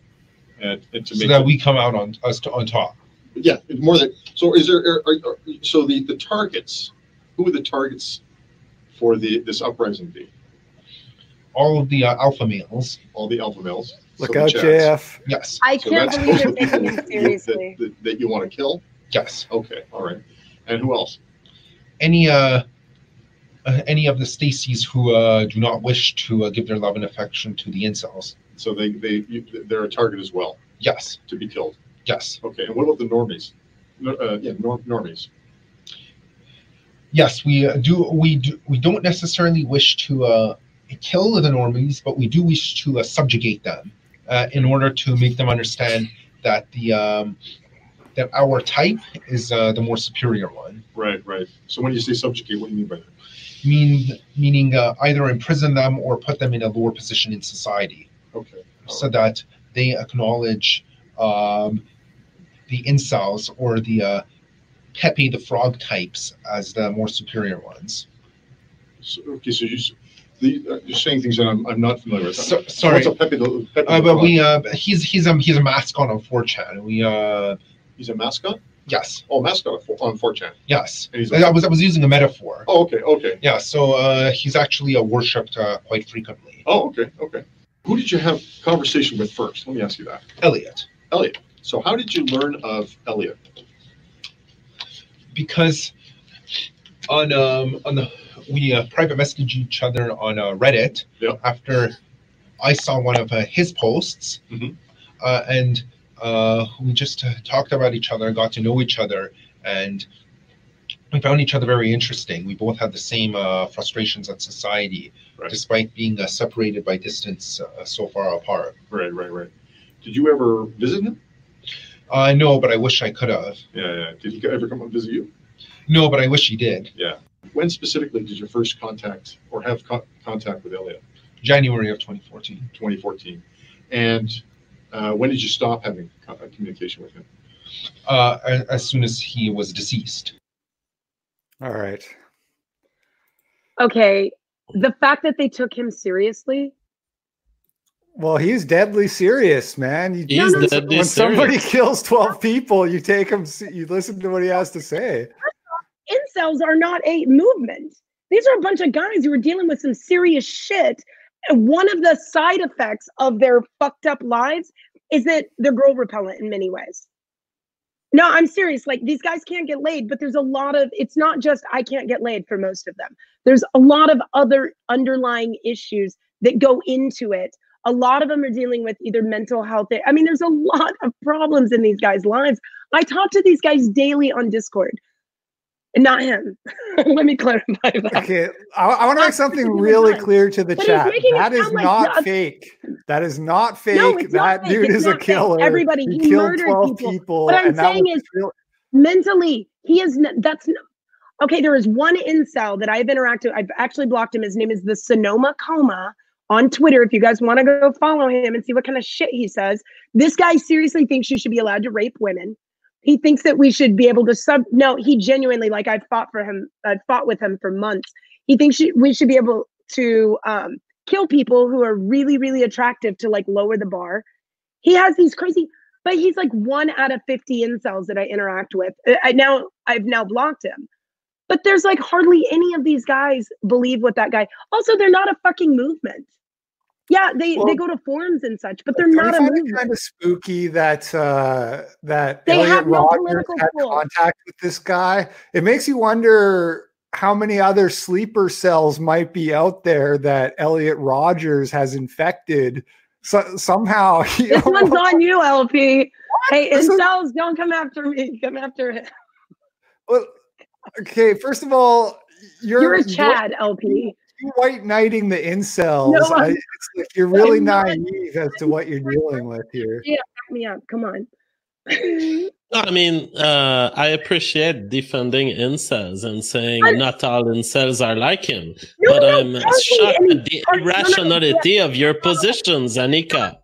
and, and to so make that them- we come out on us to, on top. yeah, it's more than so. Is there are, are, are- so the the targets? Who are the targets for the this uprising be? All of the uh, alpha males, All the alpha males. Look so out, Chads. JF. yes, I So can't that's believe those they're taking people it that you- seriously. That, that, that you want to kill. yes. Okay, all right. And who else? Any uh, uh, any of the Stacies who uh, do not wish to uh, give their love and affection to the incels. So they they you, they're a target as well Yes, to be killed. yes, Okay, and what about the normies? No, uh, yeah, nor, normies. Yes. We uh, do. We do. We don't necessarily wish to uh, kill the normies, but we do wish to uh, subjugate them uh, in order to make them understand that the um, that our type is uh, the more superior one. Right, right. So when you say subjugate, what do you mean by that? Mean meaning uh, either imprison them or put them in a lower position in society. Okay. all so that they acknowledge um, the incels or the uh, Pepe the Frog types as the more superior ones. So, okay, so you, the, uh, you're saying things that I'm, I'm not familiar with. So, So sorry, what's a Pepe the, Pepe uh, the but Frog? we uh, he's he's um he's a mascot on 4chan. We uh He's a mascot? yes Oh, mascot on 4chan. yes. He's I was I was using a metaphor. Oh, okay, okay. Yeah, so uh, he's actually uh, worshipped uh, quite frequently. Oh, okay, okay. Who did you have conversation with first? Let me ask you that. Elliot, Elliot. So how did you learn of Elliot? Because on um on the we uh, private message each other on uh, Reddit Yep. after I saw one of uh, his posts, Mhm. uh, and uh, we just uh, talked about each other, got to know each other, and we found each other very interesting. We both had the same uh, frustrations at society, Right. despite being uh, separated by distance uh, so far apart. Right, right, right. Did you ever visit him? Uh, know, but I wish I could have. Yeah, yeah. Did he ever come and visit you? No, but I wish he did. Yeah. When specifically did you first contact or have co- contact with Elliot? January of 2014. 2014. And uh, when did you stop having co- uh, communication with him? Uh, a- as soon as he was deceased. All right. Okay, the fact that they took him seriously. Well, he's deadly serious, man. You, He's when, deadly when somebody serious. kills 12 people, you take him, you listen to what he has to say. Incels are not a movement. These are a bunch of guys who are dealing with some serious shit. And one of the side effects of their fucked up lives is that they're girl repellent in many ways. No, I'm serious. Like these guys can't get laid, but there's a lot of it's not just I can't get laid for most of them. There's a lot of other underlying issues that go into it. A lot of them are dealing with either mental health. I mean, there's a lot of problems in these guys' lives. I talk to these guys daily on Discord. And not him. Let me clarify that. Okay, I, I want to make something really clear to the But chat. That is like not fake. That is not fake. No, not that fake. dude is a not fake. killer. Everybody, he killed murdered 12 people. people. What I'm saying is- real- mentally he is n- that's n- okay there is one incel that i've interacted i've actually blocked him his name is the sonoma coma on twitter if you guys want to go follow him and see what kind of shit he says this guy seriously thinks you should be allowed to rape women he thinks that we should be able to sub no he genuinely like i've fought for him i've fought with him for months he thinks we should be able to um, kill people who are really really attractive to like lower the bar he has these crazy but he's like one out of 50 incels that I interact with. I now I've now blocked him. But there's like hardly any of these guys believe what that guy. Also, they're not a fucking movement. Yeah, they Well, they go to forums and such, but they're Don't a movement. kind of spooky that uh, that They Elliot have no political had pull. contact with this guy? It makes you wonder how many other sleeper cells might be out there that Elliot Rogers has infected. So, somehow, This know, one's on you, LP. Hey, This is- don't come after me. Come after him. Well, okay, first of all, you're, You're a you're Chad, LP. white knighting the incels. No, I, it's like you're really I'm not. naive as to what you're dealing with here. Yeah, back me up. Come on. I mean, uh, I appreciate defending incels and saying I'm- not all incels are like him, No, but no, I'm hardly shocked at the hardly- no, no, irrationality of your positions, Annika.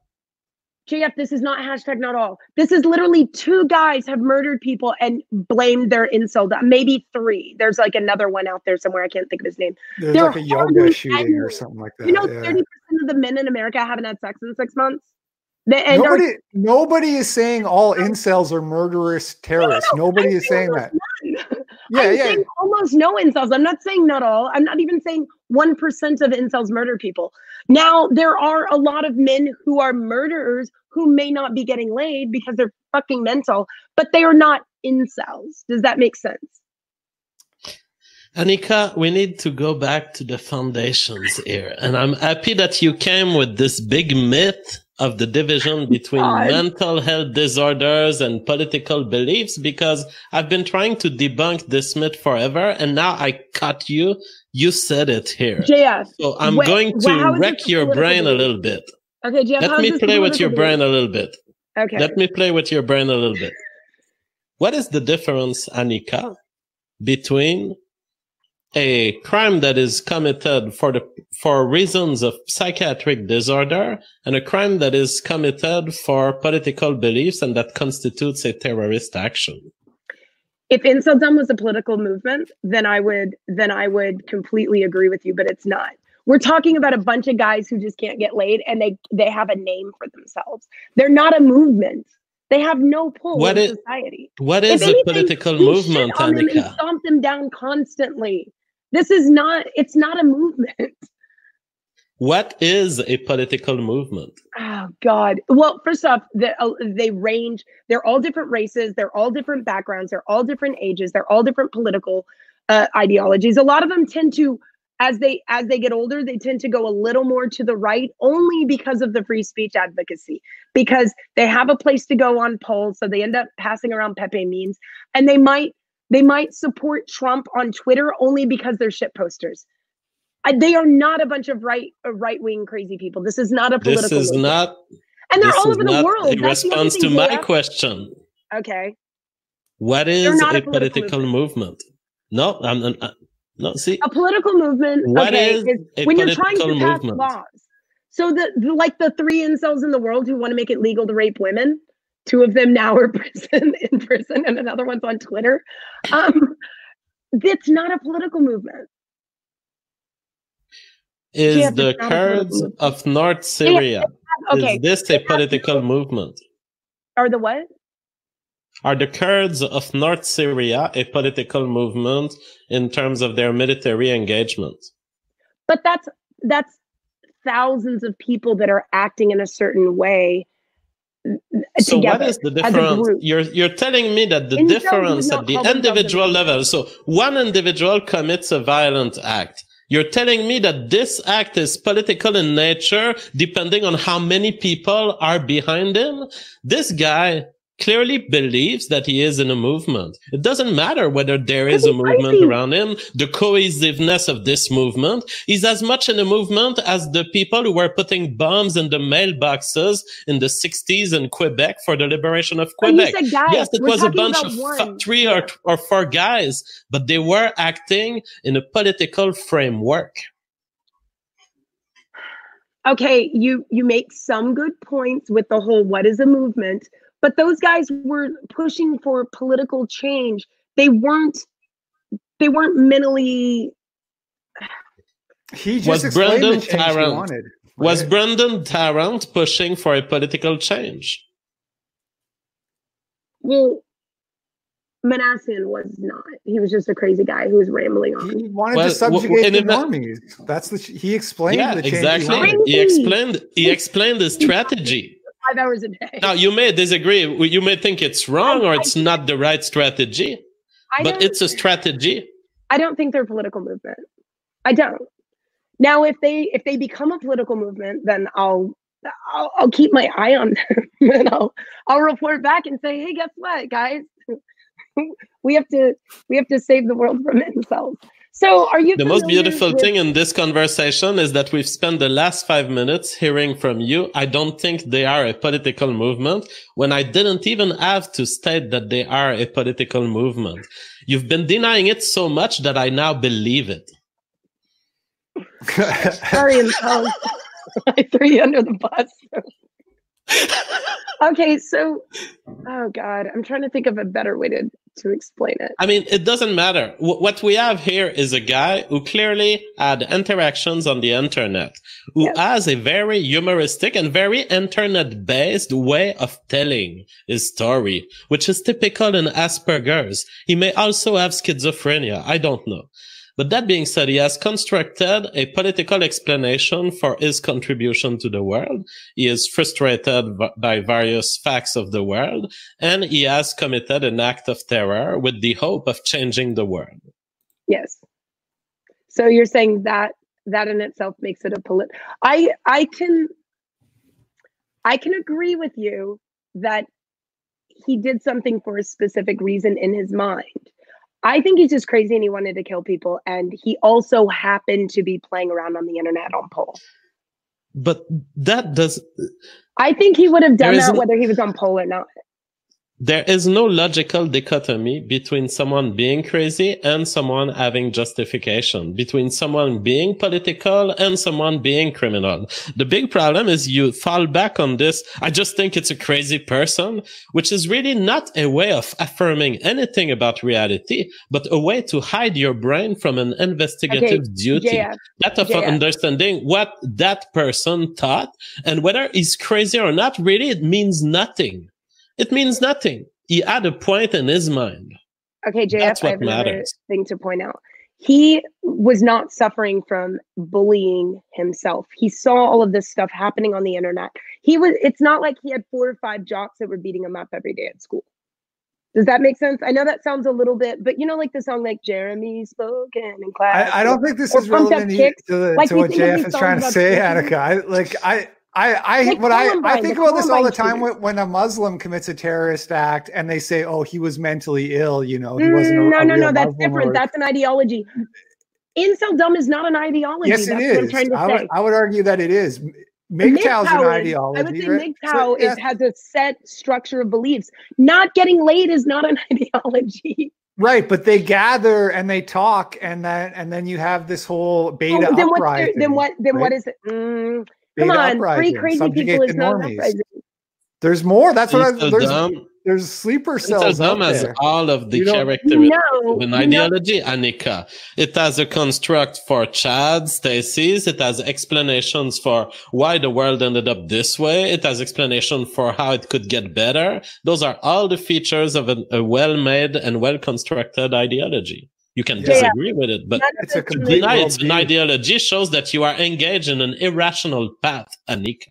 JF, this is not hashtag not all. This is literally two guys have murdered people and blamed their incel. death. Maybe three. There's like another one out there somewhere. I can't think of his name. There's They're like a yoga shooting or something like that. You know, yeah. thirty percent of the men in America haven't had sex in six months. And are- nobody, nobody is saying all incels are murderous terrorists. no, nobody I'm is saying that. none. Yeah, I'm yeah. saying almost no incels. I'm not saying not all. I'm not even saying one percent of incels murder people. Now there are a lot of men who are murderers who may not be getting laid because they're fucking mental, but they are not incels. Does that make sense? Annika, we need to go back to the foundations here. And I'm happy that you came with this big myth of the division between God. mental health disorders and political beliefs because I've been trying to debunk this myth forever. And now I caught you. You said it here. JF. So I'm going to wreck your brain a little bit. Okay, JF. Let me play with your brain a little bit. Okay. Let me play with your brain a little bit. What is the difference, Annika, between a crime that is committed for the for reasons of psychiatric disorder and a crime that is committed for political beliefs and that constitutes a terrorist action? if inceldom was a political movement, then I would then I would completely agree with you, but it's not. We're talking about a bunch of guys who just can't get laid and they they have a name for themselves. They're not a movement. They have no pull What in is- society. What is is a political movement, on them and stomp them down constantly. This is not. It's not a movement. What is a political movement? Oh God. Well, first off, the, uh, they range. They're all different races. They're all different backgrounds. They're all different ages. They're all different political uh, ideologies. A lot of them tend to, as they as they get older, they tend to go a little more to the right, only because of the free speech advocacy. Because they have a place to go on polls, so they end up passing around Pepe memes, and they might they might support Trump on Twitter only because they're shit posters. Uh, they are not a bunch of right uh, right wing crazy people. This is not a political. This is movement. not. and they're all over the world. That's response to my question. Okay. What is a a political political movement? No, I'm, I'm- No, see, a political movement. What okay, is is when you're trying to pass movement? laws. So the, the like the three incels in the world who want to make it legal to rape women. Two of them now are prison in prison, and another one's on Twitter. Um, it's not a political movement. is Yeah, the but not a Kurds of North Syria. Okay, Is this a political movement? or the what? Are the Kurds of North Syria a political movement in terms of their military engagement? But that's that's thousands of people that are acting in a certain way uh, So together. what is the difference? You're you're telling me that the difference at the individual level. So one individual commits a violent act. You're telling me that this act is political in nature, depending on how many people are behind him. This guy clearly believes that he is in a movement. It doesn't matter whether there is a movement around him, the cohesiveness of this movement. is as much in a movement as the people who were putting bombs in the mailboxes in the 60s in Quebec for the liberation of Quebec. Yes, it We're was a bunch of one. three or, or four guys, but they were acting in a political framework. okay you you make some good points with the whole what is a movement but those guys were pushing for political change they weren't they weren't mentally He just Was explained Brendan the change he Tarrant- wanted. Was right? Brendan Tarrant pushing for a political change? well Minassian was not he was just a crazy guy who was rambling on He wanted Well, to subjugate in the a ma- normies. That's the he explained yeah, the change exactly. he. He explained. He explained the strategy. Five hours a day Now you may disagree. You may think it's wrong or it's not the right strategy, I but it's a strategy. I don't think they're a political movement. I don't. Now, if they if they become a political movement, then I'll I'll, I'll keep my eye on them and I'll I'll report back and say, hey, guess what, guys? we have to we have to save the world from incels. So, are you The most beautiful with- thing in this conversation is that we've spent the last five minutes hearing from you. I don't think they are a political movement when I didn't even have to state that they are a political movement. You've been denying it so much that I now believe it. Sorry, incels. I threw you under the bus. Okay, so oh god, I'm trying to think of a better way to to explain it. I mean, it doesn't matter. W- what we have here is a guy who clearly had interactions on the internet, who Yes. has a very humoristic and very internet based way of telling his story, which is typical in Asperger's. He may also have schizophrenia. I don't know. But that being said, he has constructed a political explanation for his contribution to the world. He is frustrated by various facts of the world and he has committed an act of terror with the hope of changing the world. Yes. So you're saying that that in itself makes it a polit. I I can I can agree with you that he did something for a specific reason in his mind. I think he's just crazy and he wanted to kill people, and he also happened to be playing around on the internet on poll. But that does, I think he would have done that whether he was on poll or not. There is no logical dichotomy between someone being crazy and someone having justification, between someone being political and someone being criminal. The big problem is you fall back on this. I just think it's a crazy person, which is really not a way of affirming anything about reality, but a way to hide your brain from an investigative duty. JF, that of JF. understanding what that person thought and whether he's crazy or not, really, it means nothing. It means nothing. He had a point in his mind. Okay, JF, That's I what have another thing to point out. He was not suffering from bullying himself. He saw all of this stuff happening on the internet. He was it's not like he had four or five jocks that were beating him up every day at school. Does that make sense? I know that sounds a little bit, but you know, like the song like Jeremy spoken in class. I, I don't think this Or is Pumped Up relevant Kicks. to, the, Like to we what think of JF these is trying to say, Christians. Attica. I like I. I, I Like what I, I think about this all the time when, when a Muslim commits a terrorist act and they say, "Oh, he was mentally ill," you know, he wasn't. A, Mm, no, a no, real no, that's Muslim different. or- That's an ideology. Inceldom is not an ideology. yes, that's it what I'm trying to I say. would, I would argue that it is. MGTOW is- an ideology. I would say right? MGTOW So, yeah, is, has a set structure of beliefs. Not getting laid is not an ideology. Right, but they gather and they talk, and then and then you have this whole beta Oh, then, uprising. there, then what? Then what right? is it? Mm, come on, three crazy subjugate people the is not an uprising. There's more. That's what I, so there's. dumb. There's sleeper It's as cells out dumb as all of the You don't- characteristics No, of an no. ideology, Annika. It has a construct for Chad, Stacy's. It has explanations for why the world ended up this way. It has explanation for how it could get better. Those are all the features of a, a well-made and well-constructed ideology. You can Yeah. disagree with it, but None It's a complete deny it's an ideology shows that you are engaged in an irrational path, Annika.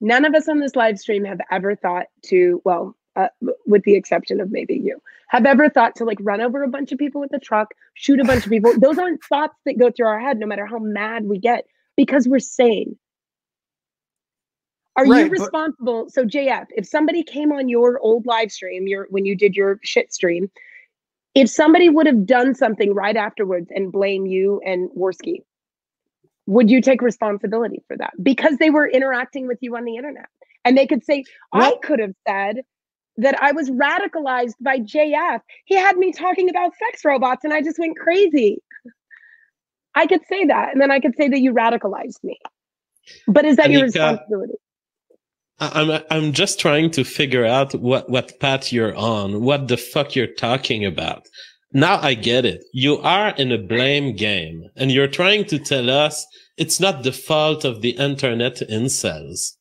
none of us on this live stream have ever thought to well uh, with the exception of maybe you have ever thought to like run over a bunch of people with a truck shoot a bunch of people. Those aren't thoughts that go through our head no matter how mad we get because we're sane. Are Right, you but- responsible? So jf if somebody came on your old live stream your when you did your shit stream if somebody would have done something right afterwards and blame you and Worski, would you take responsibility for that? Because they were interacting with you on the internet. And they could say i could have said that i was radicalized by jf he had me talking about sex robots and i just went crazy. I could say that. And then i could say that you radicalized me. But is that your responsibility I'm I'm just trying to figure out what what path you're on, what the fuck you're talking about. Now I get it. You are in a blame game, and you're trying to tell us it's not the fault of the internet incels.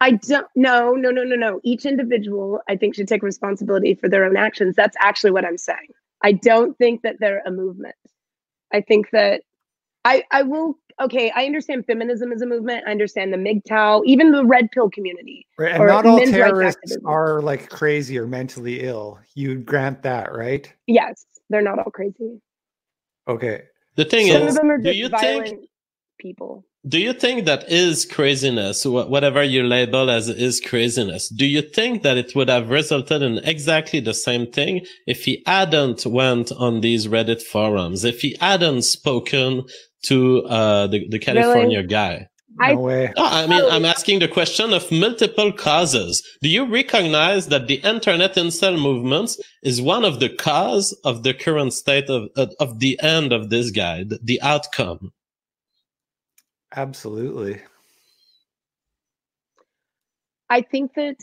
I don't no no no no no. Each individual I think should take responsibility for their own actions. That's actually what I'm saying. I don't think that they're a movement. I think that I I will okay, I understand feminism is a movement. I understand the MGTOW, even the red pill community. Right, and not all terrorists are like crazy or mentally ill. You'd grant that, right? Yes, they're not all crazy. Okay. The thing Some of is, them are do just you violent think people. do you think that is craziness, whatever you label as is craziness? Do you think that it would have resulted in exactly the same thing if he hadn't went on these Reddit forums, if he hadn't spoken to uh, the, the California guy? No I- way. No, I mean, I'm asking the question of multiple causes. Do you recognize that the internet incel movements is one of the cause of the current state of, of, of the end of this guy, the, the outcome? Absolutely. I think that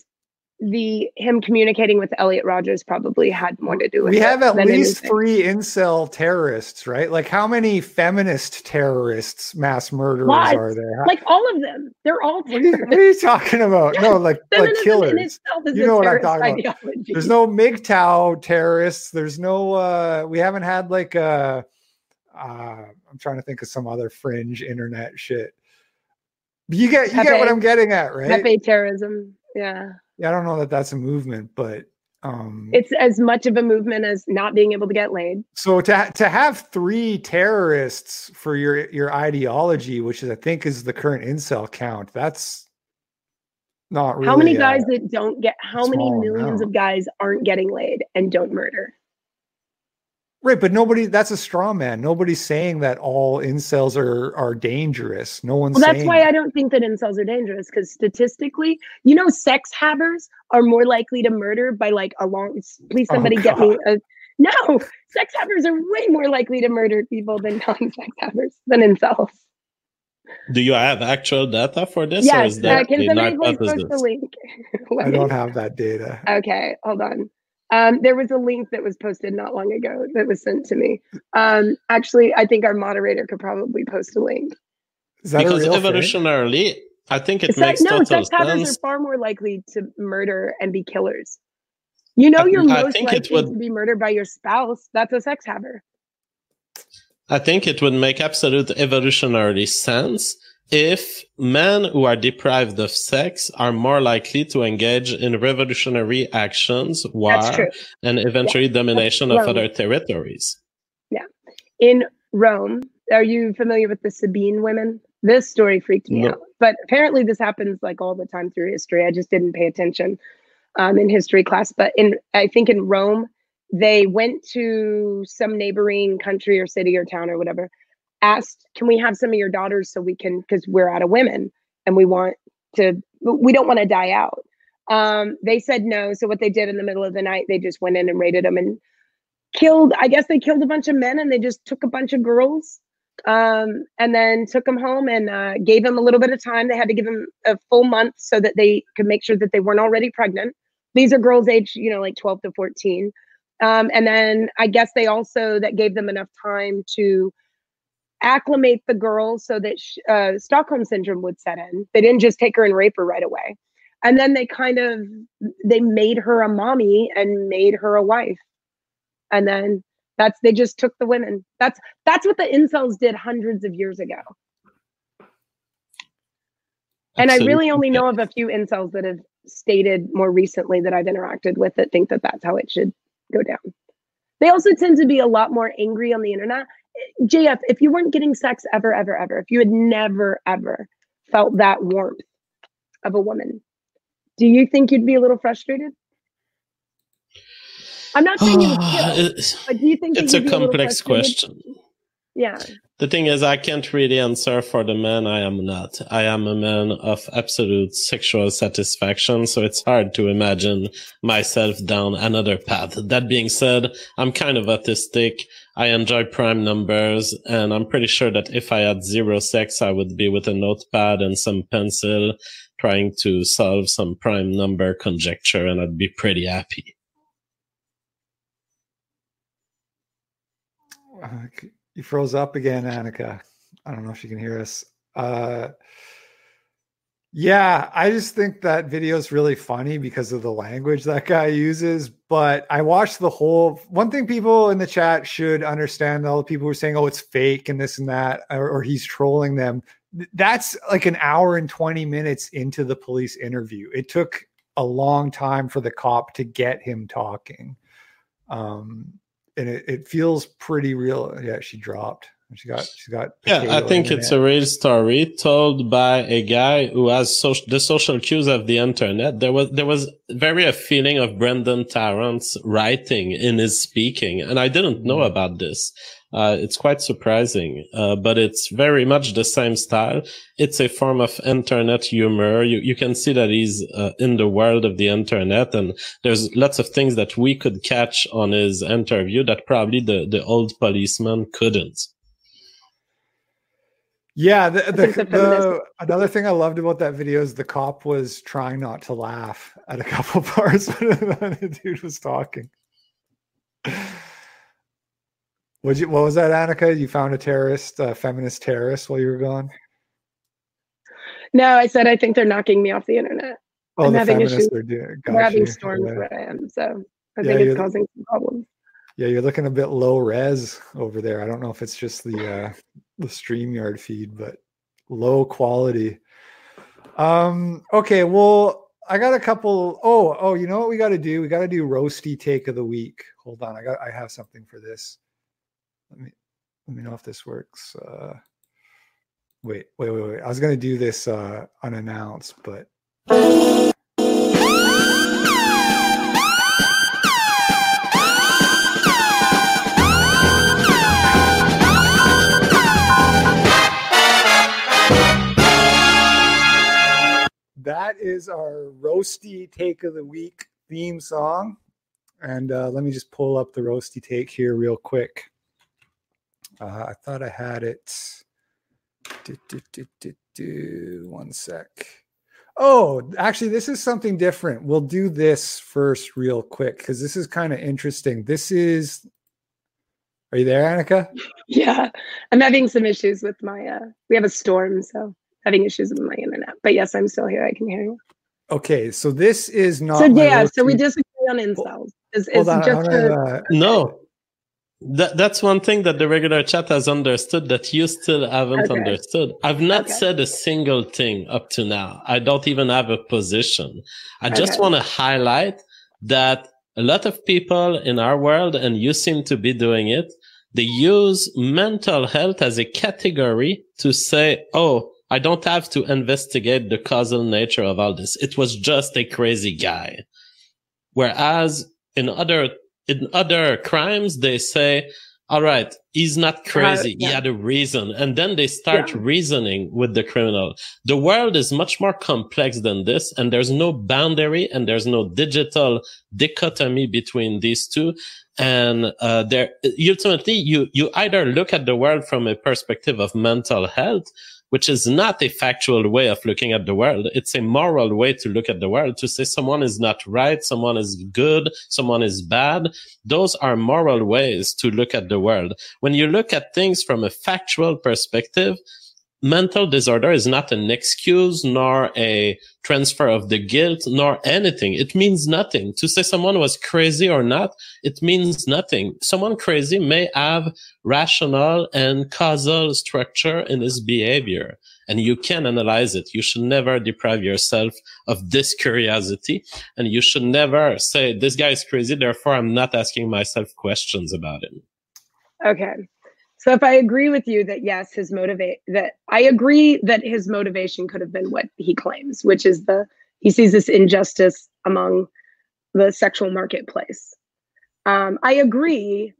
the him communicating with Elliot Rogers probably had more to do with We have at least anything. three incel terrorists, right? Like how many feminist terrorists, mass murderers Lots. are there? like all of them. They're all what, are you, what are you talking about? No, like like killers. You know what I'm talking about. There's no MGTOW terrorists. There's no uh we haven't had like uh uh I'm trying to think of some other fringe internet shit. You get you get what I'm getting at, right? Pepe terrorism. Yeah. Yeah, I don't know that that's a movement, but um It's as much of a movement as not being able to get laid. so to to have three terrorists for your your ideology, which is I think is the current incel count, that's not really how many guys that don't get how many millions amount. of guys aren't getting laid and don't murder? Right, but nobody that's a straw man. Nobody's saying that all incels are are dangerous. No one's Well, that's why that. I don't think that incels are dangerous because statistically, you know, sex havers are more likely to murder by like a long. Please, Oh, somebody get me a. No, sex havers are way more likely to murder people than non-sex havers than incels. Do you have actual data for this? or yes, is uh, that can an somebody please post the link? I don't have that data. Okay, hold on. Um, there was a link that was posted not long ago that was sent to me. Um, actually, I think our moderator could probably post a link. Is that Because a real thing? evolutionarily, I think it Sex- makes no, total sex havers sense. are far more likely to murder and be killers. You know, you're I most think it likely would- to be murdered by your spouse. That's a sex haver. I think it would make absolute evolutionary sense if men who are deprived of sex are more likely to engage in revolutionary actions, war, and eventually domination of other territories. Yeah. In Rome, are you familiar with the Sabine women? This story freaked me No. out. But apparently, this happens like all the time through history. I just didn't pay attention um, in history class. But in, I think in Rome, they went to some neighboring country or city or town or whatever, asked, "Can we have some of your daughters so we can? Because we're out of women and we want to. We don't want to die out." Um, they said no. So what they did in the middle of the night, they just went in and raided them and killed. I guess they killed a bunch of men and they just took a bunch of girls, um, and then took them home and uh, gave them a little bit of time. They had to give them a full month so that they could make sure that they weren't already pregnant. These are girls age, you know, like twelve to fourteen. Um, and then I guess they also that gave them enough time to acclimate the girl so that sh- uh, Stockholm syndrome would set in. They didn't just take her and rape her right away. And then they kind of they made her a mommy and made her a wife. And then that's they just took the women. That's that's what the incels did hundreds of years ago. And I really only know of a few incels that have stated more recently that I've interacted with that think that that's how it should go down. They also tend to be a lot more angry on the internet. JF, if you weren't getting sex ever, ever, ever, if you had never, ever felt that warmth of a woman, do you think you'd be a little frustrated? I'm not saying you would but do you think it's a complex a question? Yeah. The thing is, I can't really answer for the man. I am not. I am a man of absolute sexual satisfaction. So it's hard to imagine myself down another path. That being said, I'm kind of autistic. I enjoy prime numbers and I'm pretty sure that if I had zero sex, I would be with a notepad and some pencil trying to solve some prime number conjecture and I'd be pretty happy. You froze up again, Annika. I don't know if you can hear us. Uh, yeah, I just think that video is really funny because of the language that guy uses. But I watched the whole. One thing people in the chat should understand: all the people who are saying, "Oh, it's fake" and this and that, or, or he's trolling them. That's like an hour and twenty minutes into the police interview. It took a long time for the cop to get him talking. Um, and it, it feels pretty real. Yeah, she dropped. She got she got. Yeah, I think it's a real story told by a guy who has social, the social cues of the internet. There was there was very a feeling of Brenton Tarrant's writing in his speaking, and I didn't know mm. about this. Uh, it's quite surprising, uh, but it's very much the same style. It's a form of internet humor. You, you can see that he's uh, in the world of the internet and there's lots of things that we could catch on his interview that probably the, the old policeman couldn't. Yeah, the, the, the, another thing I loved about that video is the cop was trying not to laugh at a couple parts when the dude was talking. What you? What was that, Annika? You found a terrorist, a feminist terrorist, while you were gone. No, I said I think they're knocking me off the internet. Oh, I'm the having issues. Are doing, We're having storms yeah. where I am, so I yeah, think it's causing some problems. Yeah, you're looking a bit low res over there. I don't know if it's just the uh, the StreamYard feed, but low quality. Um. Okay. Well, I got a couple. Oh, oh. You know what we got to do? We got to do roasty take of the week. Hold on. I got. I have something for this. Let me let me know if this works. Uh, wait, wait, wait, wait. I was gonna do this uh, unannounced, but. That is our roasty take of the week theme song. And uh, let me just pull up the roasty take here real quick. Uh, I thought I had it. Do, do, do, One sec. Oh, actually, this is something different. We'll do this first, real quick, because this is kind of interesting. This is. Are you there, Annika? Yeah, I'm having some issues with my. uh We have a storm, so having issues with my internet. But yes, I'm still here. I can hear you. Okay, so this is not. So yeah, so we disagree on incels. Is, is just a, uh, no. That, that's one thing that the regular chat has understood that you still haven't okay. understood. I've not okay. said a single thing up to now. I don't even have a position. I okay. just want to highlight that a lot of people in our world, and you seem to be doing it, they use mental health as a category to say, oh, I don't have to investigate the causal nature of all this. It was just a crazy guy. Whereas in other in other crimes, they say all right, he's not crazy. Uh, yeah. He had a reason. And then they start yeah. reasoning with the criminal. The world is much more complex than this. And there's no boundary and there's no digital dichotomy between these two. And, uh, there, ultimately, you, you either look at the world from a perspective of mental health which is not a factual way of looking at the world. It's a moral way to look at the world to say someone is not right, someone is good, someone is bad. Those are moral ways to look at the world. When you look at things from a factual perspective, mental disorder is not an excuse nor a transfer of the guilt nor anything. It means nothing. To say someone was crazy or not, it means nothing. Someone crazy may have rational and causal structure in his behavior and you can analyze it. You should never deprive yourself of this curiosity and you should never say, this guy is crazy. Therefore, I'm not asking myself questions about him. Okay. So if I agree with you that yes, his motivate that I agree that his motivation could have been what he claims, which is the he sees this injustice among the sexual marketplace. Um, I agree,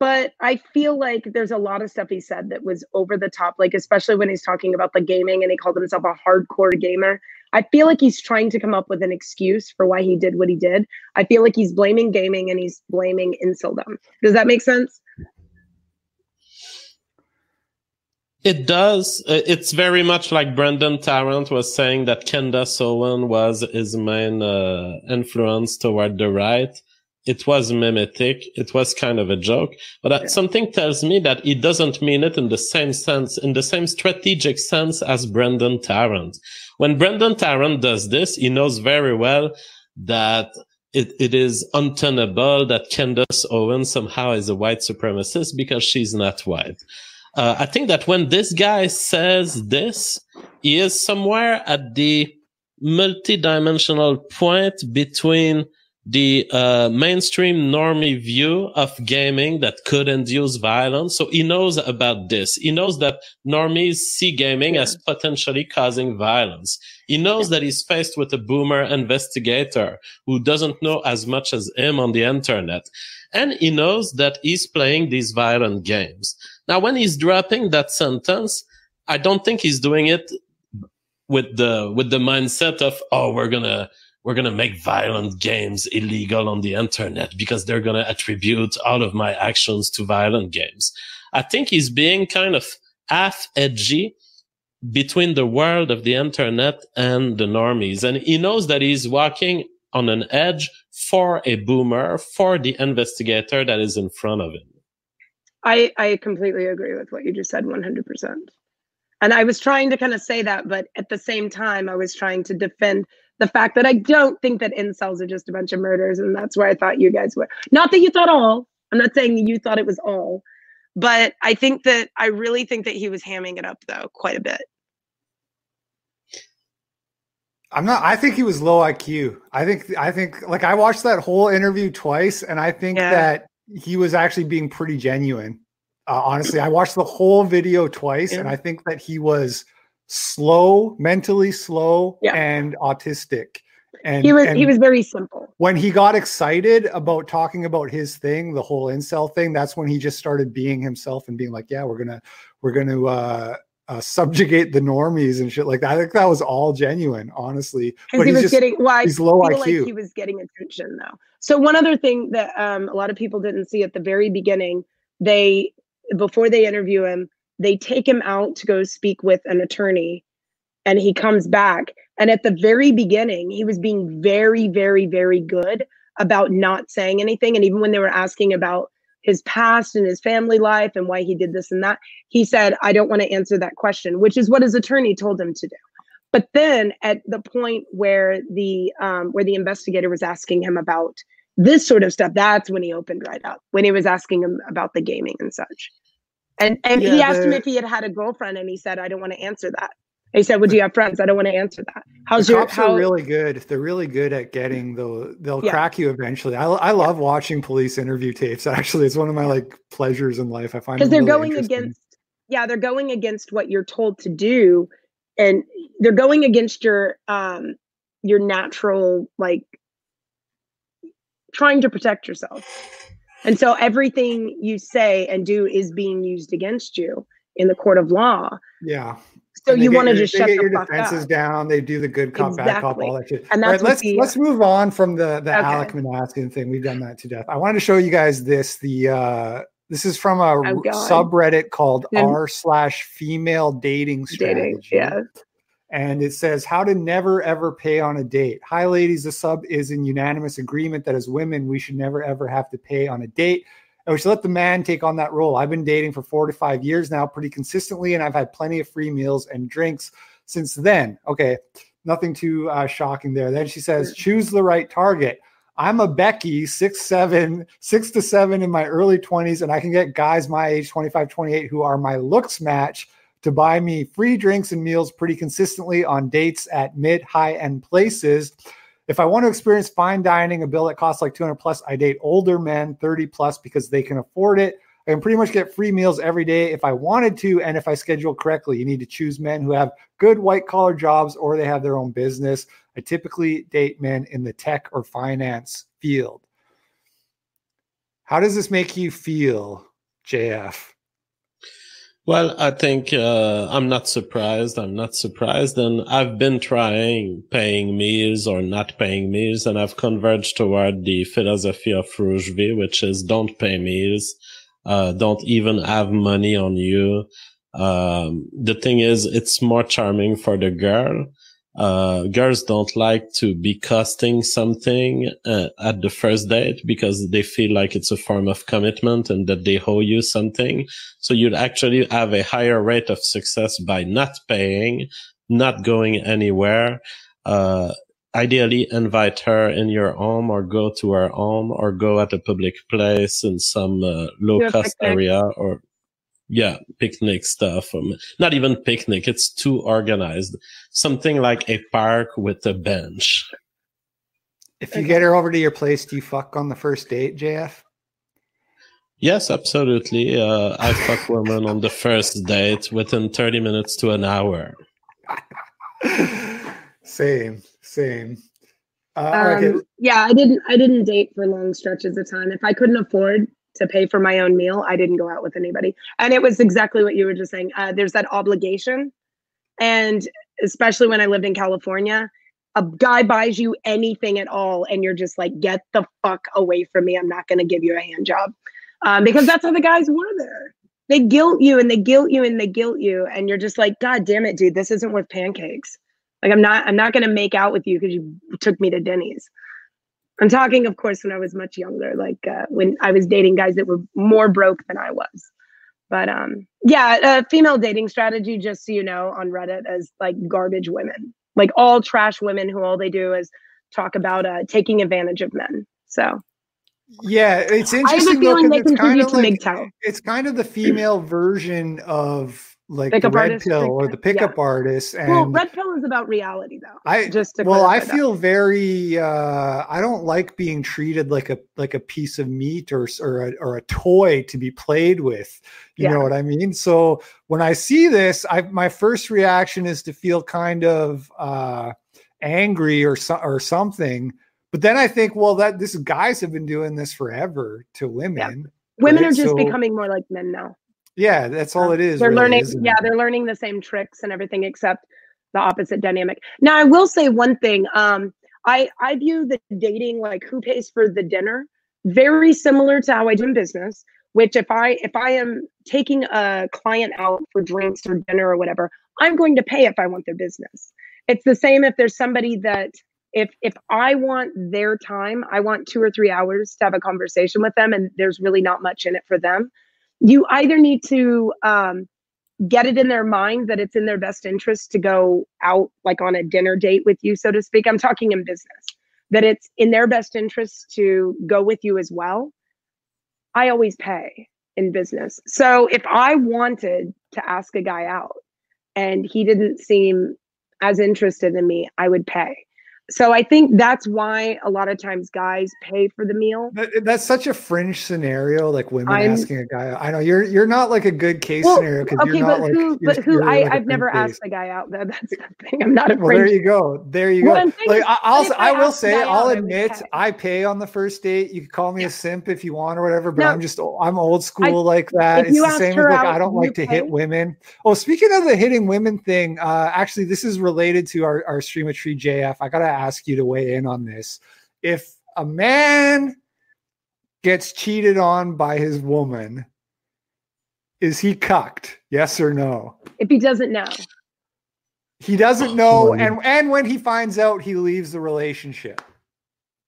but I feel like there's a lot of stuff he said that was over the top, like especially when he's talking about the gaming and he called himself a hardcore gamer. I feel like he's trying to come up with an excuse for why he did what he did. I feel like he's blaming gaming and he's blaming incildom. Does that make sense? It does. It's very much like Brenton Tarrant was saying that Candace Owen was his main uh, influence toward the right. It was mimetic. It was kind of a joke, but uh, yeah. something tells me that he doesn't mean it in the same sense, in the same strategic sense as Brenton Tarrant. When Brenton Tarrant does this, he knows very well that it, it is untenable that Candace Owen somehow is a white supremacist because she's not white. Uh, I think that when this guy says this, he is somewhere at the multi-dimensional point between the uh, mainstream normie view of gaming that could induce violence. So he knows about this. He knows that normies see gaming yeah. as potentially causing violence. He knows that he's faced with a boomer investigator who doesn't know as much as him on the internet. And he knows that he's playing these violent games. Now, when he's dropping that sentence, I don't think he's doing it with the with the mindset of oh we're gonna we're gonna make violent games illegal on the internet because they're gonna attribute all of my actions to violent games. I think he's being kind of half edgy between the world of the internet and the normies, and he knows that he's walking on an edge for a boomer, for the investigator that is in front of him. I I completely agree with what you just said 100%. And I was trying to kind of say that but at the same time I was trying to defend the fact that I don't think that incels are just a bunch of murders and that's where I thought you guys were. Not that you thought all. I'm not saying you thought it was all. But I think that I really think that he was hamming it up though quite a bit. I'm not. I think he was low IQ. I think. I think. Like I watched that whole interview twice, and I think yeah. that he was actually being pretty genuine. Uh, honestly, I watched the whole video twice, yeah. and I think that he was slow, mentally slow, yeah. and autistic. And he was and he was very simple. When he got excited about talking about his thing, the whole incel thing, that's when he just started being himself and being like, "Yeah, we're gonna we're gonna uh, uh, subjugate the normies and shit like that. I think that was all genuine, honestly. Because he was just, getting, well, he's low IQ. Like he was getting attention though. So one other thing that um, a lot of people didn't see at the very beginning, they before they interview him, they take him out to go speak with an attorney, and he comes back. And at the very beginning, he was being very, very, very good about not saying anything. And even when they were asking about his past and his family life and why he did this and that. He said, I don't want to answer that question, which is what his attorney told him to do. But then at the point where the um, where the investigator was asking him about this sort of stuff, that's when he opened right up. When he was asking him about the gaming and such, and and yeah, he asked him if he had had a girlfriend, and he said, "I don't want to answer that." He said, "Would you have friends?" I don't want to answer that. How's the your? Cops how, are really good. They're really good at getting the. They'll yeah. crack you eventually. I, I love yeah. watching police interview tapes. Actually, it's one of my like pleasures in life. I find because they're really going against. Yeah, they're going against what you're told to do, and they're going against your um your natural like trying to protect yourself. And so everything you say and do is being used against you in the court of law. Yeah. So you want to just they shut get your defenses up. down. They do the good cop, bad cop, all that shit. And that's right, let's the- let's move on from the the Okay. Alek Minassian thing. We've done that to death. I wanted to show you guys this. The uh this is from a Oh, subreddit called r slash female dating strategy. Dating. Yeah. and it says how to never ever pay on a date. Hi, ladies. The sub is in unanimous agreement that as women, we should never ever have to pay on a date. We should let the man take on that role. I've been dating for four to five years now, pretty consistently, and I've had plenty of free meals and drinks since then. Okay, nothing too uh, shocking there. Then she says, choose the right target. I'm a Becky, six, seven, six to seven in my early 20s, and I can get guys my age, 25, 28, who are my looks match to buy me free drinks and meals pretty consistently on dates at mid high end places. If I want to experience fine dining, a bill that costs like 200 plus, I date older men, 30 plus, because they can afford it. I can pretty much get free meals every day if I wanted to, and if I schedule correctly. You need to choose men who have good white collar jobs or they have their own business. I typically date men in the tech or finance field. How does this make you feel, JF? Well, I think uh, I'm not surprised. I'm not surprised, and I've been trying paying meals or not paying meals, and I've converged toward the philosophy of Roosh V, which is don't pay meals, uh, don't even have money on you. Um, the thing is, it's more charming for the girl. Uh, girls don't like to be costing something uh, at the first date because they feel like it's a form of commitment and that they owe you something. So you'd actually have a higher rate of success by not paying, not going anywhere. Uh, ideally invite her in your home or go to her home or go at a public place in some uh, low cost area or yeah, picnic stuff. Um, not even picnic. It's too organized. Something like a park with a bench. If you get her over to your place, do you fuck on the first date, JF? Yes, absolutely. Uh, I fuck women on the first date within 30 minutes to an hour. same, same. Uh, Um, okay, yeah, I didn't. I didn't date for long stretches of time. If I couldn't afford to pay for my own meal, I didn't go out with anybody. And it was exactly what you were just saying. Uh, there's that obligation, and especially when I lived in California, a guy buys you anything at all, and you're just like, "Get the fuck away from me! I'm not going to give you a hand job," um, because that's how the guys were there. They guilt you and they guilt you and they guilt you, and you're just like, "God damn it, dude! This isn't worth pancakes." Like I'm not I'm not gonna make out with you because you took me to Denny's. I'm talking, of course, when I was much younger, like uh, when I was dating guys that were more broke than I was. But um, yeah, uh, female dating strategy, just so you know, on Reddit as like garbage women, like all trash women who all they do is talk about uh, taking advantage of men. So yeah, it's I have interesting. a though, they it's kind contribute of to like MGTOW. it's kind of the female version of like Pickup the red pill or the pickup artist. And Well, red pill is about reality, though. I just well, I clarify that. feel very. Uh, I don't like being treated like a like a piece of meat or or a, or a toy to be played with. You Yeah. know what I mean? So when I see this, I my first reaction is to feel kind of uh, angry or so, or something. But then I think, well, that this guys have been doing this forever to women. women right? are just So- becoming more like men now. Yeah, that's all it is. They're really, learning, yeah, it? they're learning the same tricks and everything except the opposite dynamic. Now, I will say one thing. Um, I I view the dating like who pays for the dinner very similar to how I do in business. Which if I if I am taking a client out for drinks or dinner or whatever, I'm going to pay if I want their business. It's the same if there's somebody that if if I want their time, I want two or three hours to have a conversation with them, and there's really not much in it for them you either need to um, get it in their mind that it's in their best interest to go out like on a dinner date with you so to speak. I'm talking in business. That it's in their best interest to go with you as well. I always pay in business. So if i wanted to ask a guy out and he didn't seem as interested in me i would pay so I think that's why a lot of times guys pay for the meal. That, that's such a fringe scenario, like women I'm- asking a guy. I know you're you're not like a good case Well, scenario because okay, you're not but like. who? But who? I, like a I've never fringe asked case. the guy out. Though that's the thing. I'm not a Well, there you go. There you Well, go. Like I, I'll, I I will say, I'll admit, pay. I pay on the first date. You can call me Yeah. a simp if you want or whatever, but No. I'm just, I'm old school like that. It's the same as like out, I don't like to hit women. Oh, speaking of the hitting women thing, uh, actually, this is related to our our stream of tree JF. I gotta ask you to weigh in on this. If a man gets cheated on by his woman, is he cucked? Yes or no? If he doesn't know, He doesn't know, Oh. and and when he finds out, he leaves the relationship.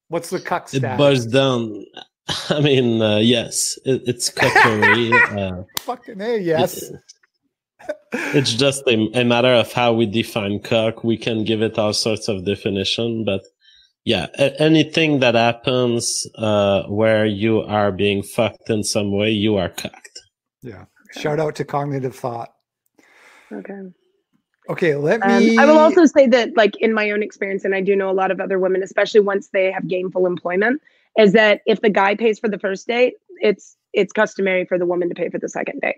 What's the cuck It status? boils down. I mean, uh, yes, it, it's cuckery. uh, Fucking a yes. it- it's just a, a matter of how we define cook. We can give it all sorts of definition, but yeah, a- anything that happens uh, where you are being fucked in some way, you are cooked. yeah. Shout out to cognitive thought. okay. Okay, let Um, me. I will also say that, like in my own experience, and I do know a lot of other women, especially once they have gainful employment, is that if the guy pays for the first date, it's it's customary for the woman to pay for the second date.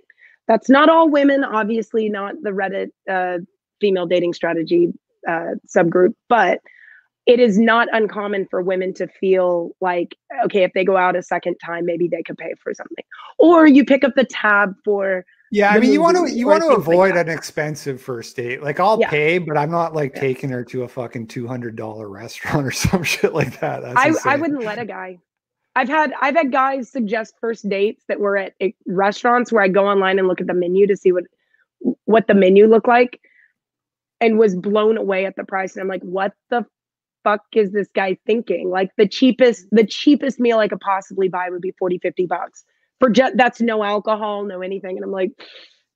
That's not all women, obviously, not the Reddit uh, female dating strategy uh, subgroup, but it is not uncommon for women to feel like, okay, if they go out a second time, maybe they could pay for something, or you pick up the tab for Yeah, I mean, you want to you want to things like avoid an expensive first date. Like I'll Yeah. pay, but I'm not like Yeah. taking her to a fucking two hundred dollar restaurant or some shit like that. That's I, I wouldn't let a guy. I've had I've had guys suggest first dates that were at restaurants where I go online and look at the menu to see what what the menu looked like, and was blown away at the price. And I'm like, what the fuck is this guy thinking? Like the cheapest the cheapest meal I could possibly buy would be 40, 50 bucks for just that's no alcohol, no anything. And I'm like,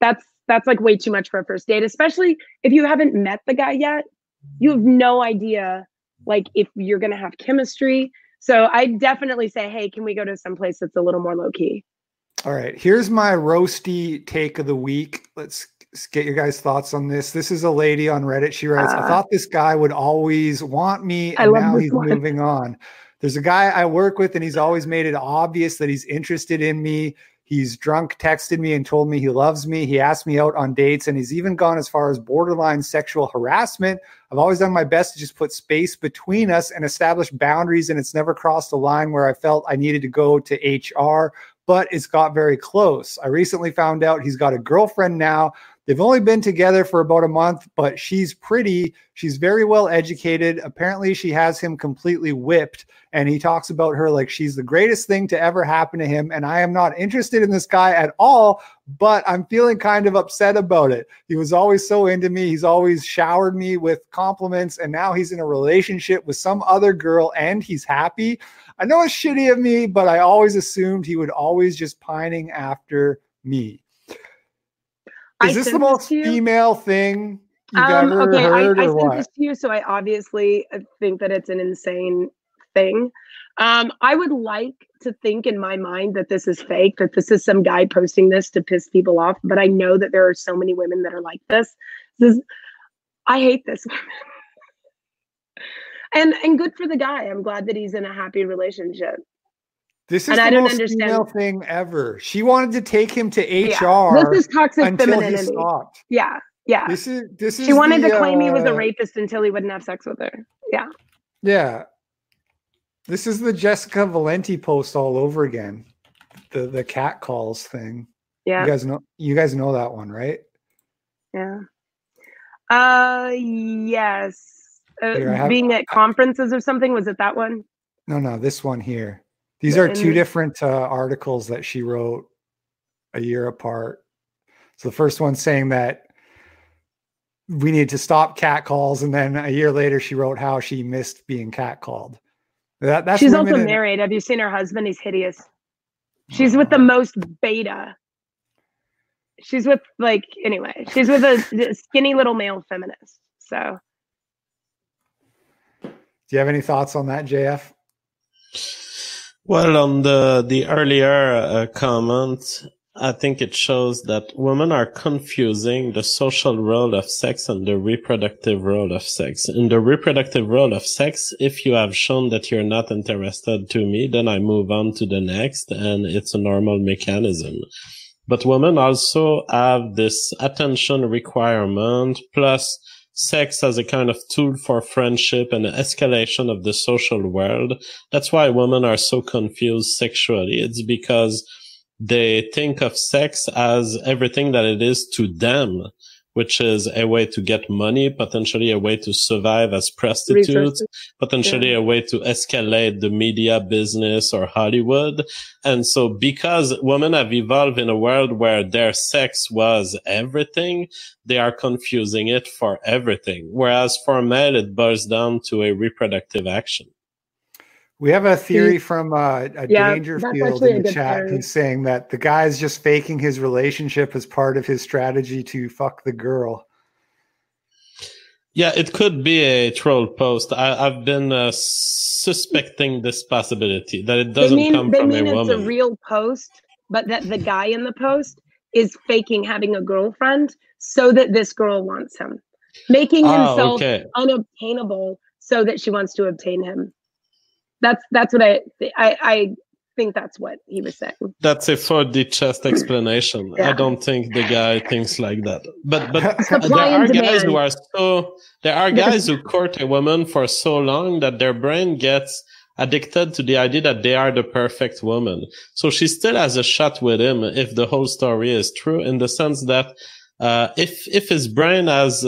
that's that's like way too much for a first date, especially if you haven't met the guy yet. You have no idea like if you're gonna have chemistry. So I definitely say, hey, can we go to some place that's a little more low key? All right, here's my roasty take of the week. Let's get your guys' thoughts on this. This is a lady on Reddit. She writes, "I Uh, thought this guy would always want me, and now he's one. moving on." There's a guy I work with, and he's always made it obvious that he's interested in me. He's drunk texted me and told me he loves me. He asked me out on dates, and he's even gone as far as borderline sexual harassment. I've always done my best to just put space between us and establish boundaries, and it's never crossed a line where I felt I needed to go to HR but it's got very close. I recently found out he's got a girlfriend now. They've only been together for about a month, but she's pretty. She's very well educated. Apparently, she has him completely whipped. And he talks about her like she's the greatest thing to ever happen to him. And I am not interested in this guy at all, but I'm feeling kind of upset about it. He was always so into me. He's always showered me with compliments. And now he's in a relationship with some other girl and he's happy. I know it's shitty of me, but I always assumed he would always just pining after me. I Is this the most you. female thing you've Um, ever okay, I, heard, I or sent what? this to you, so I obviously uh, think that it's an insane thing. Um, I would like to think in my mind that this is fake, that this is some guy posting this to piss people off. But I know that there are so many women that are like this. This is, I hate this. and and good for the guy. I'm glad that he's in a happy relationship. This is and the I don't most understand- female thing ever. She wanted to take him to Yeah, HR This is toxic until he femininity. stopped. Yeah, yeah. This is this is She wanted the, to claim he was a uh, rapist until he wouldn't have sex with her. Yeah. Yeah. This is the Jessica Valenti post all over again. The the cat calls thing. Yeah. You guys know you guys know that one, right? Yeah. Uh yes. Uh, Here, have- being at conferences or something was it that one? No, no, this one here. These are two different uh, articles that she wrote a year apart. So the first one saying that we need to stop cat calls, and then a year later she wrote how she missed being cat called. That, that's She's also in- married. Have you seen her husband? He's hideous. She's with the most beta. She's with like anyway. She's with a skinny little male feminist. So Do you have any thoughts on that, JF? Well, on the the earlier uh, comment, I think it shows that women are confusing the social role of sex and the reproductive role of sex. In the reproductive role of sex, if you have shown that you're not interested to me, then I move on to the next and it's a normal mechanism. But women also have this attention requirement plus sex as a kind of tool for friendship and escalation of the social world. That's why women are so confused sexually. It's because they think of sex as everything that it is to them, which is a way to get money, potentially a way to survive as prostitutes, Resources. potentially Yeah. a way to escalate the media business or Hollywood. And so because women have evolved in a world where their sex was everything, they are confusing it for everything. Whereas for a male, it boils down to a reproductive action. We have a theory from uh, a Yeah, Dangerfield in the chat theory. who's saying that the guy's just faking his relationship as part of his strategy to fuck the girl. Yeah, it could be a troll post. I, I've been uh, suspecting this possibility that it doesn't mean come they mean it's a real post, but that the guy in the post is faking having a girlfriend so that this girl wants him, making oh, himself okay. unobtainable so that she wants to obtain him. That's that's what I I, I think that's what he was saying. That's a for the chest explanation. I don't think the guy thinks like that. But but Supply there are and guys who are so there are guys who court a woman for so long that their brain gets addicted to the idea that they are the perfect woman. So she still has a shot with him if the whole story is true, in the sense that uh, if if his brain has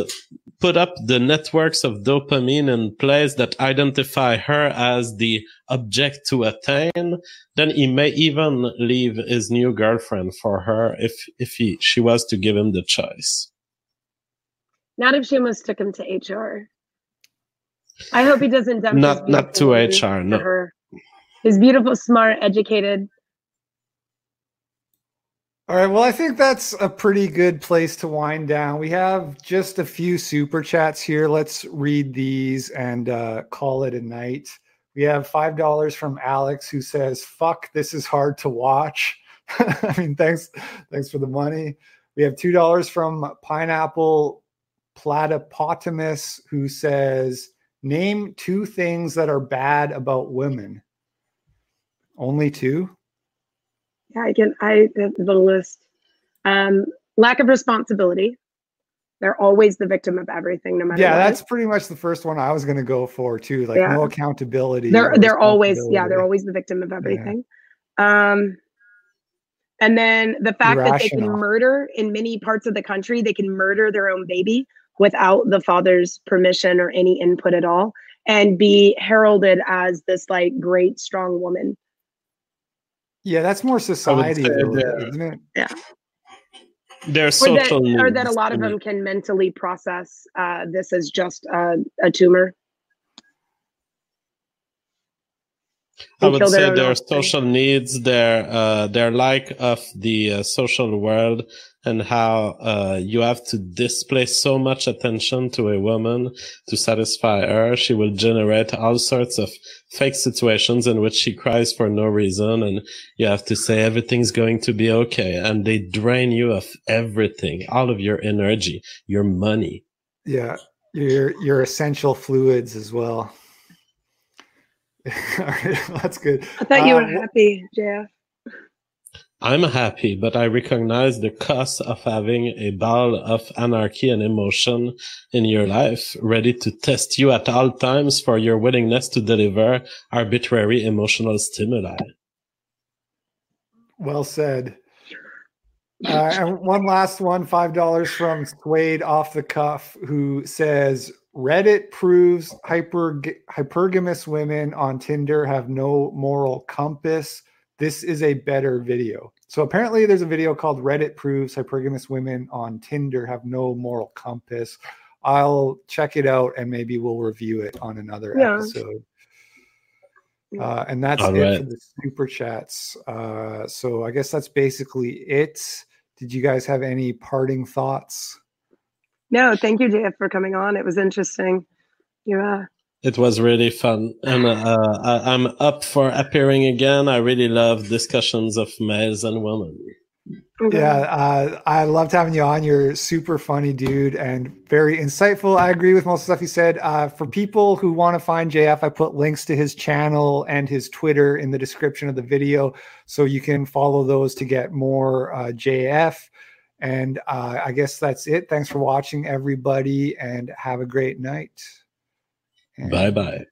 put up the networks of dopamine in place that identify her as the object to attain, then he may even leave his new girlfriend for her if if he she was to give him the choice. Not if she almost took him to HR. I hope he doesn't dump Not- not to HR, no. her. His beautiful, smart, educated. All right. Well, I think that's a pretty good place to wind down. We have just a few super chats here. Let's read these and uh, call it a night. We have $5 from Alex who says, fuck, this is hard to watch. I mean, thanks. Thanks for the money. We have $2 from Pineapple Platypotamus who says, name two things that are bad about women. Only two? Yeah, I can. I the, list. Um, lack of responsibility. They're always the victim of everything, no matter. yeah what. that's pretty much the first one i was going to go for too like Yeah. no accountability they're they're always yeah they're always the victim of everything um and then the fact that they can murder in many parts of the country they can murder their own baby without the father's permission or any input at all and be heralded as this like great strong woman yeah that's more society say though, they're- isn't it? Their or that, social or that a lot of them can mentally process uh, this as just a, a tumor. I would say their social needs, their uh, their like of the uh, social world, and how uh, you have to display so much attention to a woman to satisfy her. She will generate all sorts of fake situations in which she cries for no reason, and you have to say everything's going to be okay, and they drain you of everything, all of your energy, your money. yeah your your essential fluids as well all right that's good i thought you Uh, were happy jeff I'm happy, but I recognize the cost of having a ball of anarchy and emotion in your life, ready to test you at all times for your willingness to deliver arbitrary emotional stimuli. well said uh, and one last one five dollars from Swade off the cuff who says reddit proves hyper hypergamous women on tinder have no moral compass this is a better video so apparently there's a video called reddit proves hypergamous women on tinder have no moral compass i'll check it out and maybe we'll review it on another Yeah. episode uh, and that's All it right. for the super chats uh, so i guess that's basically it did you guys have any parting thoughts No, thank you, JF, for coming on. It was interesting. Yeah. It was really fun, and uh, I, I'm up for appearing again. I really love discussions of males and women. Yeah, uh, I loved having you on. You're super funny, dude, and very insightful. I agree with most of the stuff you said. Uh, for people who want to find JF, I put links to his channel and his Twitter in the description of the video, so you can follow those to get more uh, JF. And uh, I guess that's it. Thanks for watching, everybody, and have a great night. Bye bye.